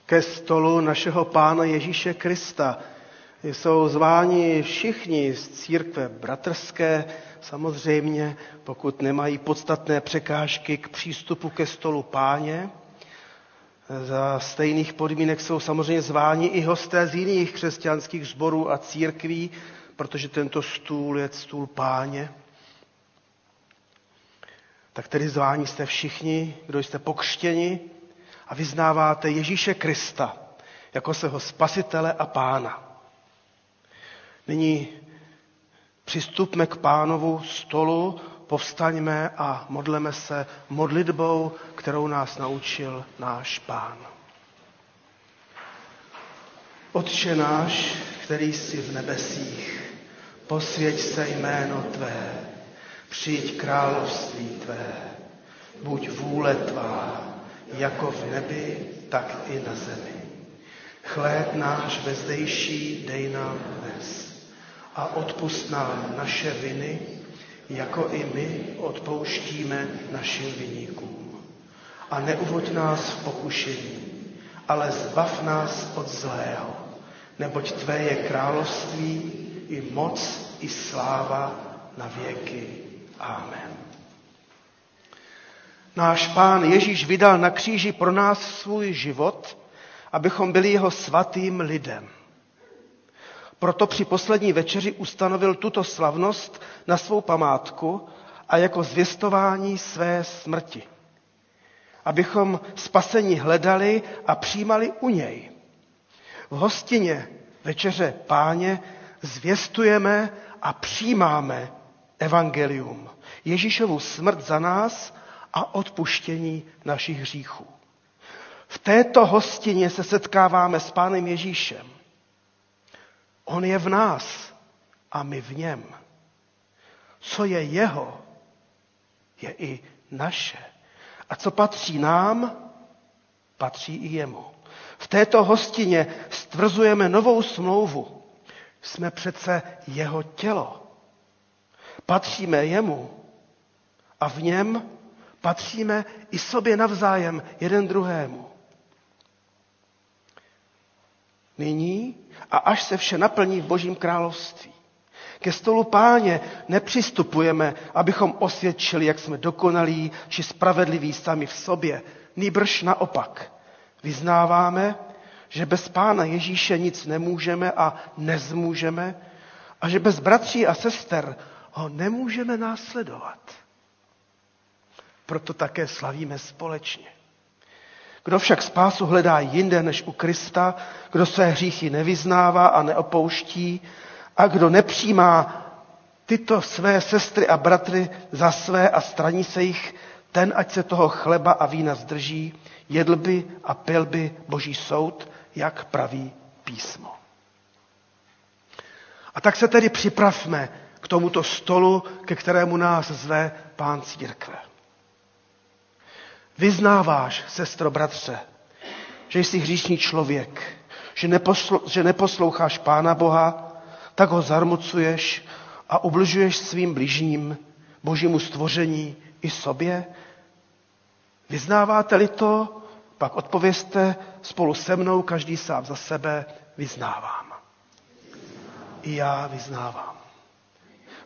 Ke stolu našeho Pána Ježíše Krista. Jsou zváni všichni z církve bratrské, samozřejmě, pokud nemají podstatné překážky k přístupu ke stolu páně. Za stejných podmínek jsou samozřejmě zváni i hosté z jiných křesťanských sborů a církví, protože tento stůl je stůl páně. Tak tedy zváni jste všichni, kdo jste pokřtěni a vyznáváte Ježíše Krista jako svého spasitele a pána. Nyní přistupme k pánovu stolu, povstaňme a modleme se modlitbou, kterou nás naučil náš pán. Otče náš, který jsi v nebesích, posvěď se jméno Tvé, přijď království Tvé, buď vůle Tvá, jako v nebi, tak i na zemi. Chléb náš vezdejší dej nám dnes a odpust nám naše viny, jako i my odpouštíme našim viníkům. A neuvoď nás v pokušení, ale zbav nás od zlého, neboť Tvé je království, i moc, i sláva na věky. Amen. Náš pán Ježíš vydal na kříži pro nás svůj život, abychom byli jeho svatým lidem. Proto při poslední večeři ustanovil tuto slavnost na svou památku a jako zvěstování své smrti. Abychom spasení hledali a přijímali u něj. V hostině večeře páně zvěstujeme a přijímáme evangelium. Ježíšovu smrt za nás a odpuštění našich hříchů. V této hostině se setkáváme s Pánem Ježíšem. On je v nás a my v něm. Co je jeho, je i naše. A co patří nám, patří i jemu. V této hostině stvrzujeme novou smlouvu. Jsme přece jeho tělo. Patříme jemu a v něm patříme i sobě navzájem jeden druhému. Nyní a až se vše naplní v Božím království. Ke stolu páně nepřistupujeme, abychom osvědčili, jak jsme dokonalí či spravedliví sami v sobě. Nýbrž naopak. Vyznáváme, že bez pána Ježíše nic nemůžeme a nezmůžeme a že bez bratří a sester ho nemůžeme následovat. Proto také slavíme společně. Kdo však spásu hledá jinde než u Krista, kdo své hříchy nevyznává a neopouští a kdo nepřijímá tyto své sestry a bratry za své a straní se jich, ten, ať se toho chleba a vína zdrží, jedl by a pil by boží soud, jak praví písmo. A tak se tedy připravme k tomuto stolu, ke kterému nás zve pán církve. Vyznáváš, sestro, bratře, že jsi hříšný člověk, že, neposl- že neposloucháš Pána Boha, tak ho zarmucuješ a ubližuješ svým bližním, božímu stvoření i sobě? Vyznáváte-li to, pak odpověste spolu se mnou, každý sám za sebe, vyznávám. I já vyznávám.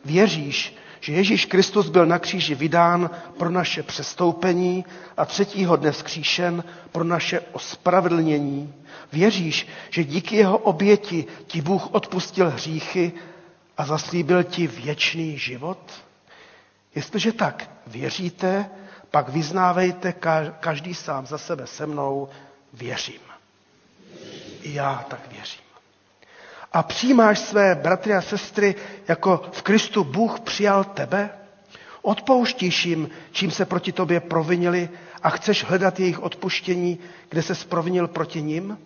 Věříš, že Ježíš Kristus byl na kříži vydán pro naše přestoupení a třetího dne vzkříšen pro naše ospravedlnění. Věříš, že díky jeho oběti ti Bůh odpustil hříchy a zaslíbil ti věčný život? Jestliže tak věříte, pak vyznávejte každý sám za sebe se mnou, věřím. I já tak věřím a přijímáš své bratry a sestry, jako v Kristu Bůh přijal tebe? Odpouštíš jim, čím se proti tobě provinili a chceš hledat jejich odpuštění, kde se sprovinil proti nim?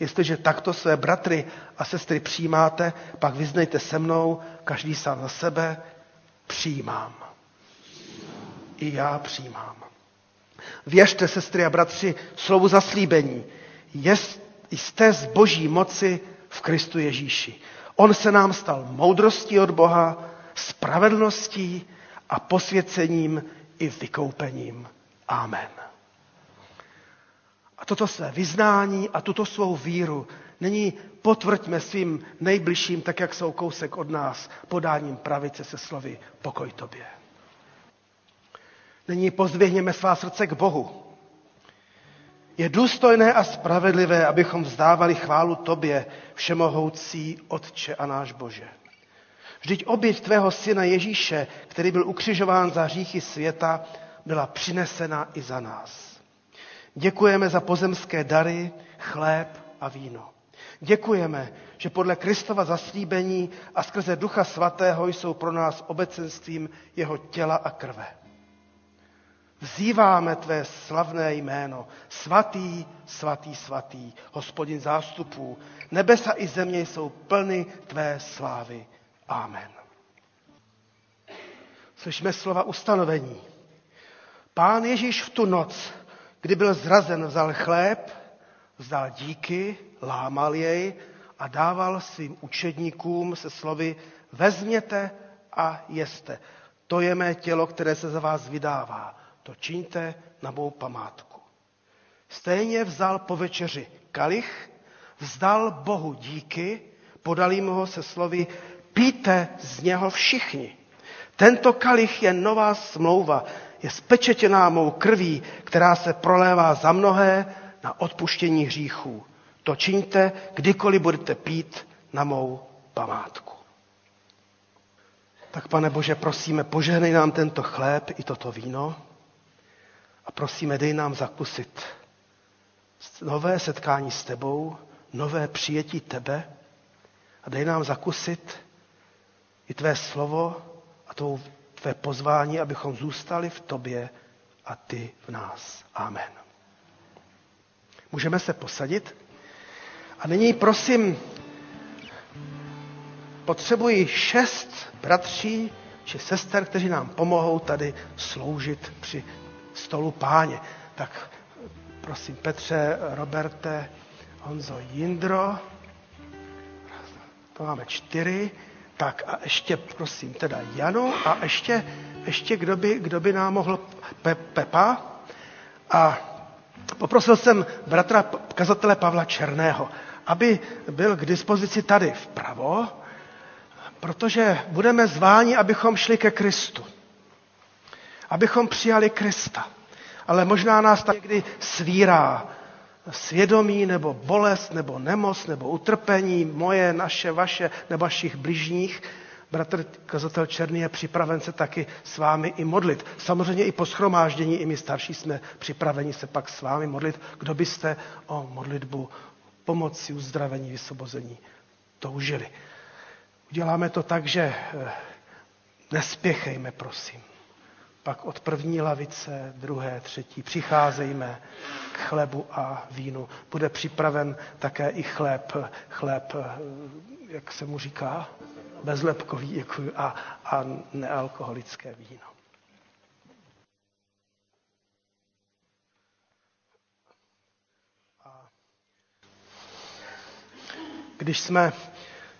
Jestliže takto své bratry a sestry přijímáte, pak vyznejte se mnou, každý sám za sebe, přijímám. I já přijímám. Věřte, sestry a bratři, slovu zaslíbení. Jste z boží moci v Kristu Ježíši. On se nám stal moudrostí od Boha, spravedlností a posvěcením i vykoupením. Amen. A toto své vyznání a tuto svou víru nyní potvrďme svým nejbližším, tak jak jsou kousek od nás, podáním pravice se slovy pokoj tobě. Nyní pozdvihněme svá srdce k Bohu. Je důstojné a spravedlivé, abychom vzdávali chválu Tobě, všemohoucí Otče a náš Bože. Vždyť oběť Tvého syna Ježíše, který byl ukřižován za hříchy světa, byla přinesena i za nás. Děkujeme za pozemské dary, chléb a víno. Děkujeme, že podle Kristova zaslíbení a skrze Ducha Svatého jsou pro nás obecenstvím jeho těla a krve. Vzýváme tvé slavné jméno, svatý, svatý, svatý, hospodin zástupů. Nebesa i země jsou plny tvé slávy. Amen. Slyšíme slova ustanovení. Pán Ježíš v tu noc, kdy byl zrazen, vzal chléb, vzdal díky, lámal jej a dával svým učedníkům se slovy vezměte a jeste. To je mé tělo, které se za vás vydává. To čiňte na mou památku. Stejně vzal po večeři kalich, vzdal Bohu díky, podal jim ho se slovy píte z něho všichni. Tento kalich je nová smlouva, je spečetěná mou krví, která se prolévá za mnohé na odpuštění hříchů. To čiňte, kdykoliv budete pít na mou památku. Tak pane Bože, prosíme, požehnej nám tento chléb i toto víno a prosíme, dej nám zakusit nové setkání s tebou, nové přijetí tebe a dej nám zakusit i tvé slovo a tvou, tvé pozvání, abychom zůstali v tobě a ty v nás. Amen. Můžeme se posadit? A nyní prosím, potřebuji šest bratří či sester, kteří nám pomohou tady sloužit při stolu páně. Tak prosím Petře, Roberte, Honzo Jindro, to máme čtyři, tak a ještě prosím teda Janu a ještě, ještě kdo, by, kdo by nám mohl Pe, Pepa a poprosil jsem bratra kazatele Pavla Černého, aby byl k dispozici tady vpravo, protože budeme zváni, abychom šli ke Kristu. Abychom přijali Krista. Ale možná nás tam někdy svírá svědomí, nebo bolest, nebo nemoc, nebo utrpení moje, naše, vaše, nebo vašich bližních. Bratr kazatel Černý je připraven se taky s vámi i modlit. Samozřejmě i po schromáždění, i my starší jsme připraveni se pak s vámi modlit. Kdo byste o modlitbu pomoci, uzdravení, vysvobození toužili. Uděláme to tak, že eh, nespěchejme, prosím. Pak od první lavice, druhé, třetí, přicházejme k chlebu a vínu. Bude připraven také i chléb, chléb, eh, jak se mu říká, bezlepkový děkuji, a, a nealkoholické víno. Když jsme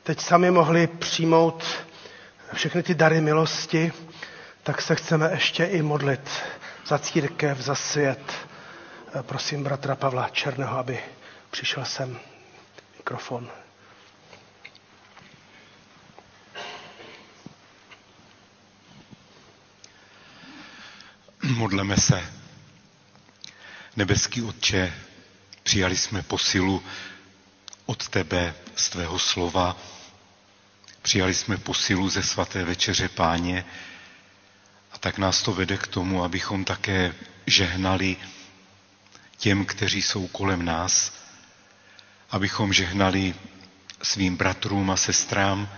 teď sami mohli přijmout všechny ty dary milosti, tak se chceme ještě i modlit za církev, za svět. Prosím bratra Pavla Černého, aby přišel sem mikrofon. Modleme se. Nebeský Otče, přijali jsme posilu od tebe, z tvého slova. Přijali jsme posilu ze svaté večeře páně tak nás to vede k tomu, abychom také žehnali těm, kteří jsou kolem nás, abychom žehnali svým bratrům a sestrám,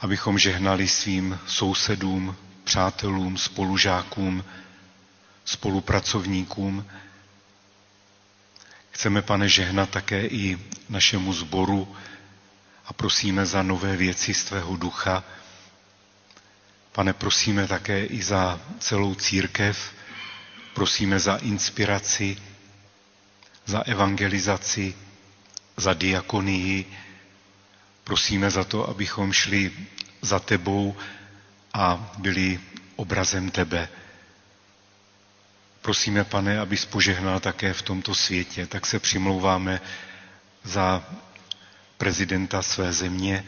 abychom žehnali svým sousedům, přátelům, spolužákům, spolupracovníkům, Chceme, pane, žehnat také i našemu zboru a prosíme za nové věci z tvého ducha. Pane, prosíme také i za celou církev, prosíme za inspiraci, za evangelizaci, za diakonii. Prosíme za to, abychom šli za tebou a byli obrazem tebe. Prosíme, pane, aby požehnal také v tomto světě. Tak se přimlouváme za prezidenta své země,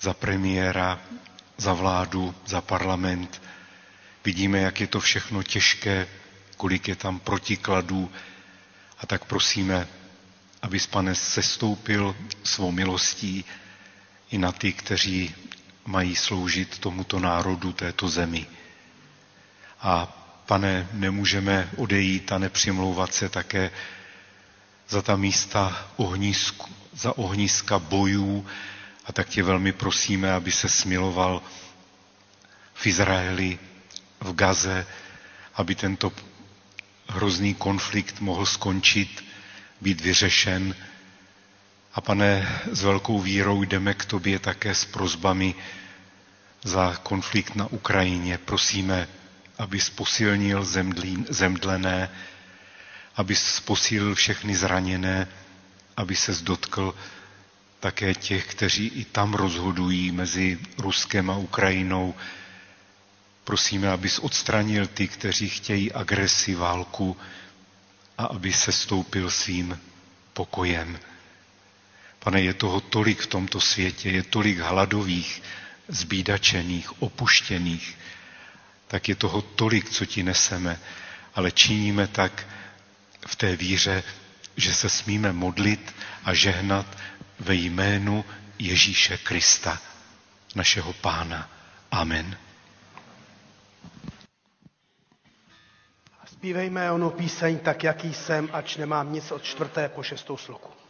za premiéra, za vládu, za parlament. Vidíme, jak je to všechno těžké, kolik je tam protikladů. A tak prosíme, aby pane sestoupil svou milostí i na ty, kteří mají sloužit tomuto národu, této zemi. A pane, nemůžeme odejít a nepřimlouvat se také za ta místa ohnisku, za ohniska bojů a tak tě velmi prosíme, aby se smiloval v Izraeli, v Gaze, aby tento hrozný konflikt mohl skončit, být vyřešen. A pane, s velkou vírou jdeme k tobě také s prozbami za konflikt na Ukrajině. Prosíme, aby posilnil zemdlené, aby posílil všechny zraněné, aby se dotkl také těch, kteří i tam rozhodují mezi Ruskem a Ukrajinou. Prosíme, abys odstranil ty, kteří chtějí agresi, válku a aby se stoupil svým pokojem. Pane, je toho tolik v tomto světě, je tolik hladových, zbídačených, opuštěných, tak je toho tolik, co ti neseme, ale činíme tak v té víře, že se smíme modlit a žehnat ve jménu Ježíše Krista, našeho Pána. Amen. Zpívejme onu píseň tak, jaký jsem, ač nemám nic od čtvrté po šestou sloku.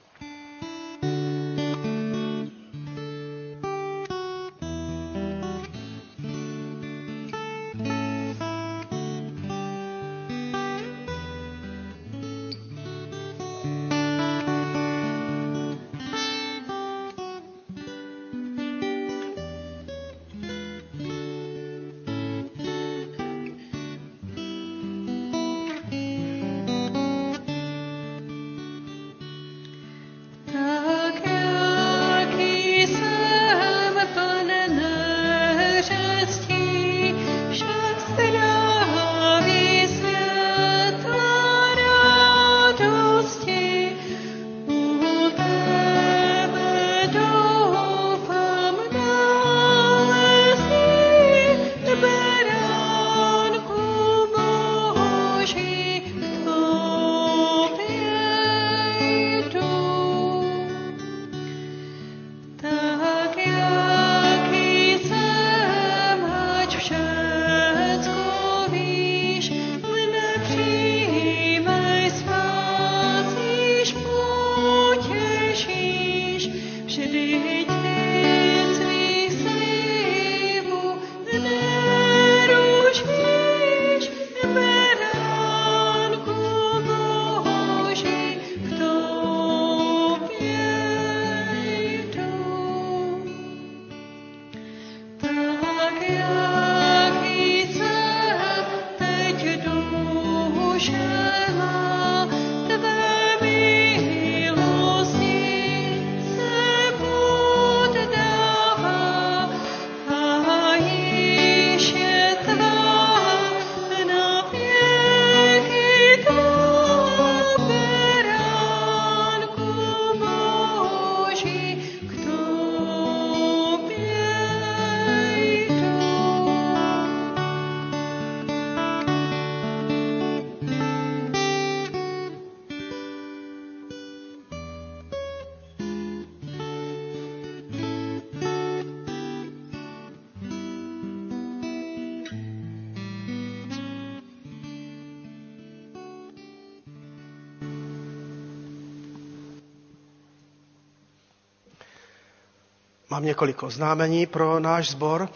Mám několik oznámení pro náš sbor. Eh,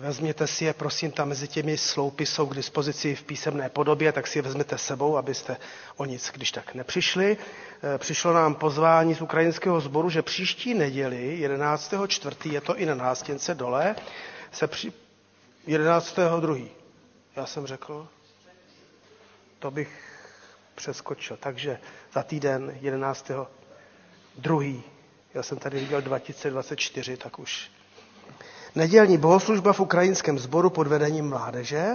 vezměte si je, prosím, tam mezi těmi sloupy jsou k dispozici v písemné podobě, tak si je vezměte sebou, abyste o nic, když tak nepřišli. Eh, přišlo nám pozvání z ukrajinského sboru, že příští neděli, 11.4., je to i na nástěnce dole, se při... 11.2. Já jsem řekl, to bych přeskočil. Takže za týden 11.2. Já jsem tady viděl 2024, tak už. Nedělní bohoslužba v ukrajinském sboru pod vedením mládeže.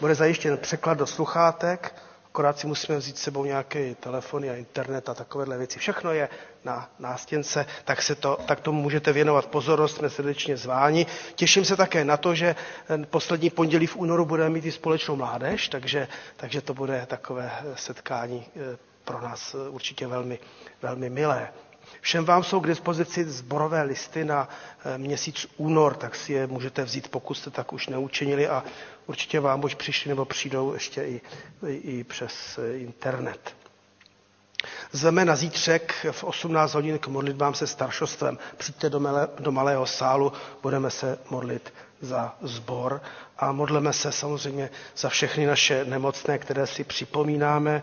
bude zajištěn překlad do sluchátek, akorát si musíme vzít s sebou nějaké telefony a internet a takovéhle věci. Všechno je na nástěnce, tak, se to, tak tomu můžete věnovat pozornost, jsme srdečně zváni. Těším se také na to, že poslední pondělí v únoru budeme mít i společnou mládež, takže, takže to bude takové setkání eh, pro nás eh, určitě velmi, velmi milé. Všem vám jsou k dispozici zborové listy na eh, měsíc únor, tak si je můžete vzít, pokud jste tak už neučinili a určitě vám buď přišli nebo přijdou ještě i, i, i přes eh, internet. Zveme na zítřek v 18 hodin k modlitbám se staršostvem. Přijďte do, mele, do malého sálu, budeme se modlit za zbor a modleme se samozřejmě za všechny naše nemocné, které si připomínáme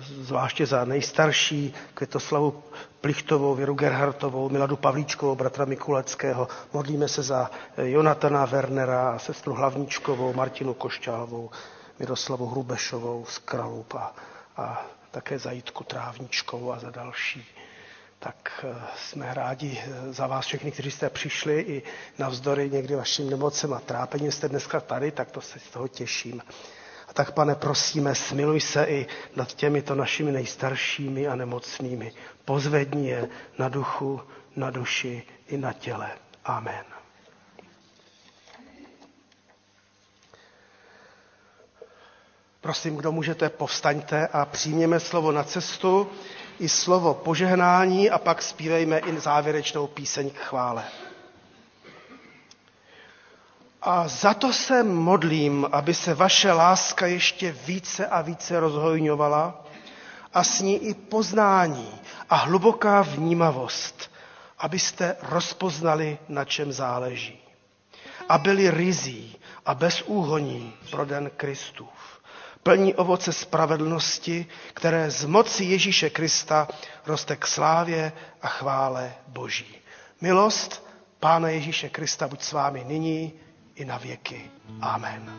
zvláště za nejstarší Květoslavu Plichtovou, Věru Gerhartovou, Miladu Pavlíčkovou, bratra Mikuleckého. Modlíme se za Jonatana Wernera, sestru Hlavníčkovou, Martinu Košťálovou, Miroslavu Hrubešovou z Kralup a, a také za Jitku Trávničkovou a za další. Tak eh, jsme rádi eh, za vás všechny, kteří jste přišli i navzdory někdy vašim nemocem a trápením jste dneska tady, tak to se z toho těším tak, pane, prosíme, smiluj se i nad těmito našimi nejstaršími a nemocnými. Pozvedni je na duchu, na duši i na těle. Amen. Prosím, kdo můžete, povstaňte a přijměme slovo na cestu i slovo požehnání a pak zpívejme i závěrečnou píseň k chvále. A za to se modlím, aby se vaše láska ještě více a více rozhojňovala a s ní i poznání a hluboká vnímavost, abyste rozpoznali, na čem záleží. A byli rizí a bezúhoní pro den Kristův. Plní ovoce spravedlnosti, které z moci Ježíše Krista roste k slávě a chvále Boží. Milost Pána Ježíše Krista buď s vámi nyní i na věky. Amen.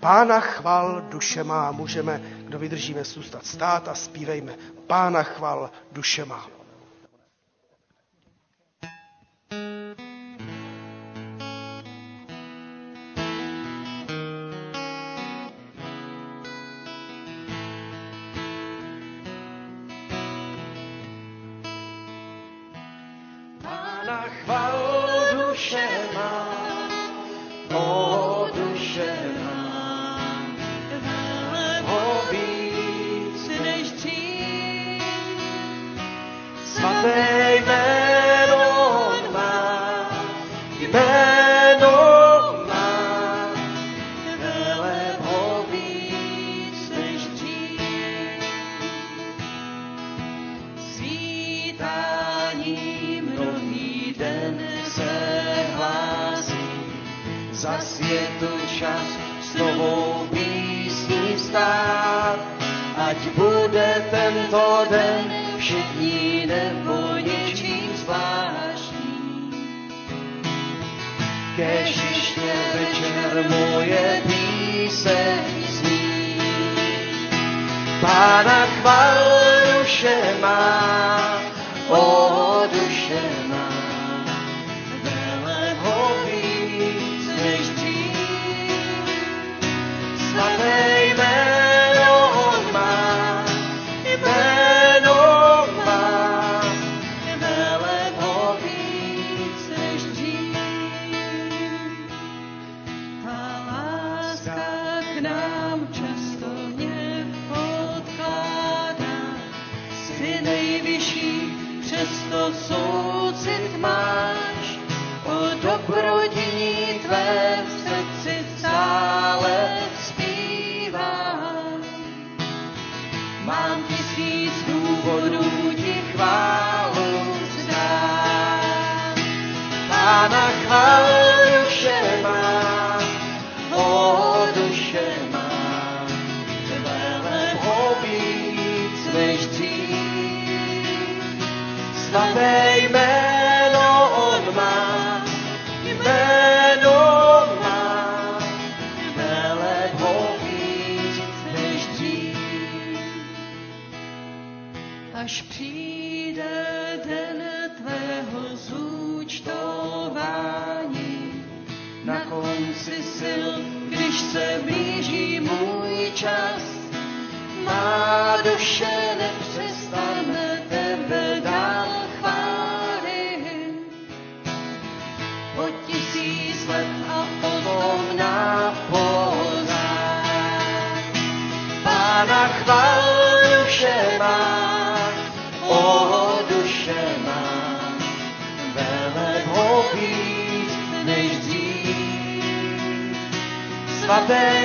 Pána chval, duše má, můžeme, kdo vydržíme, zůstat stát a zpívejme. Pána chval, duše má. Na ho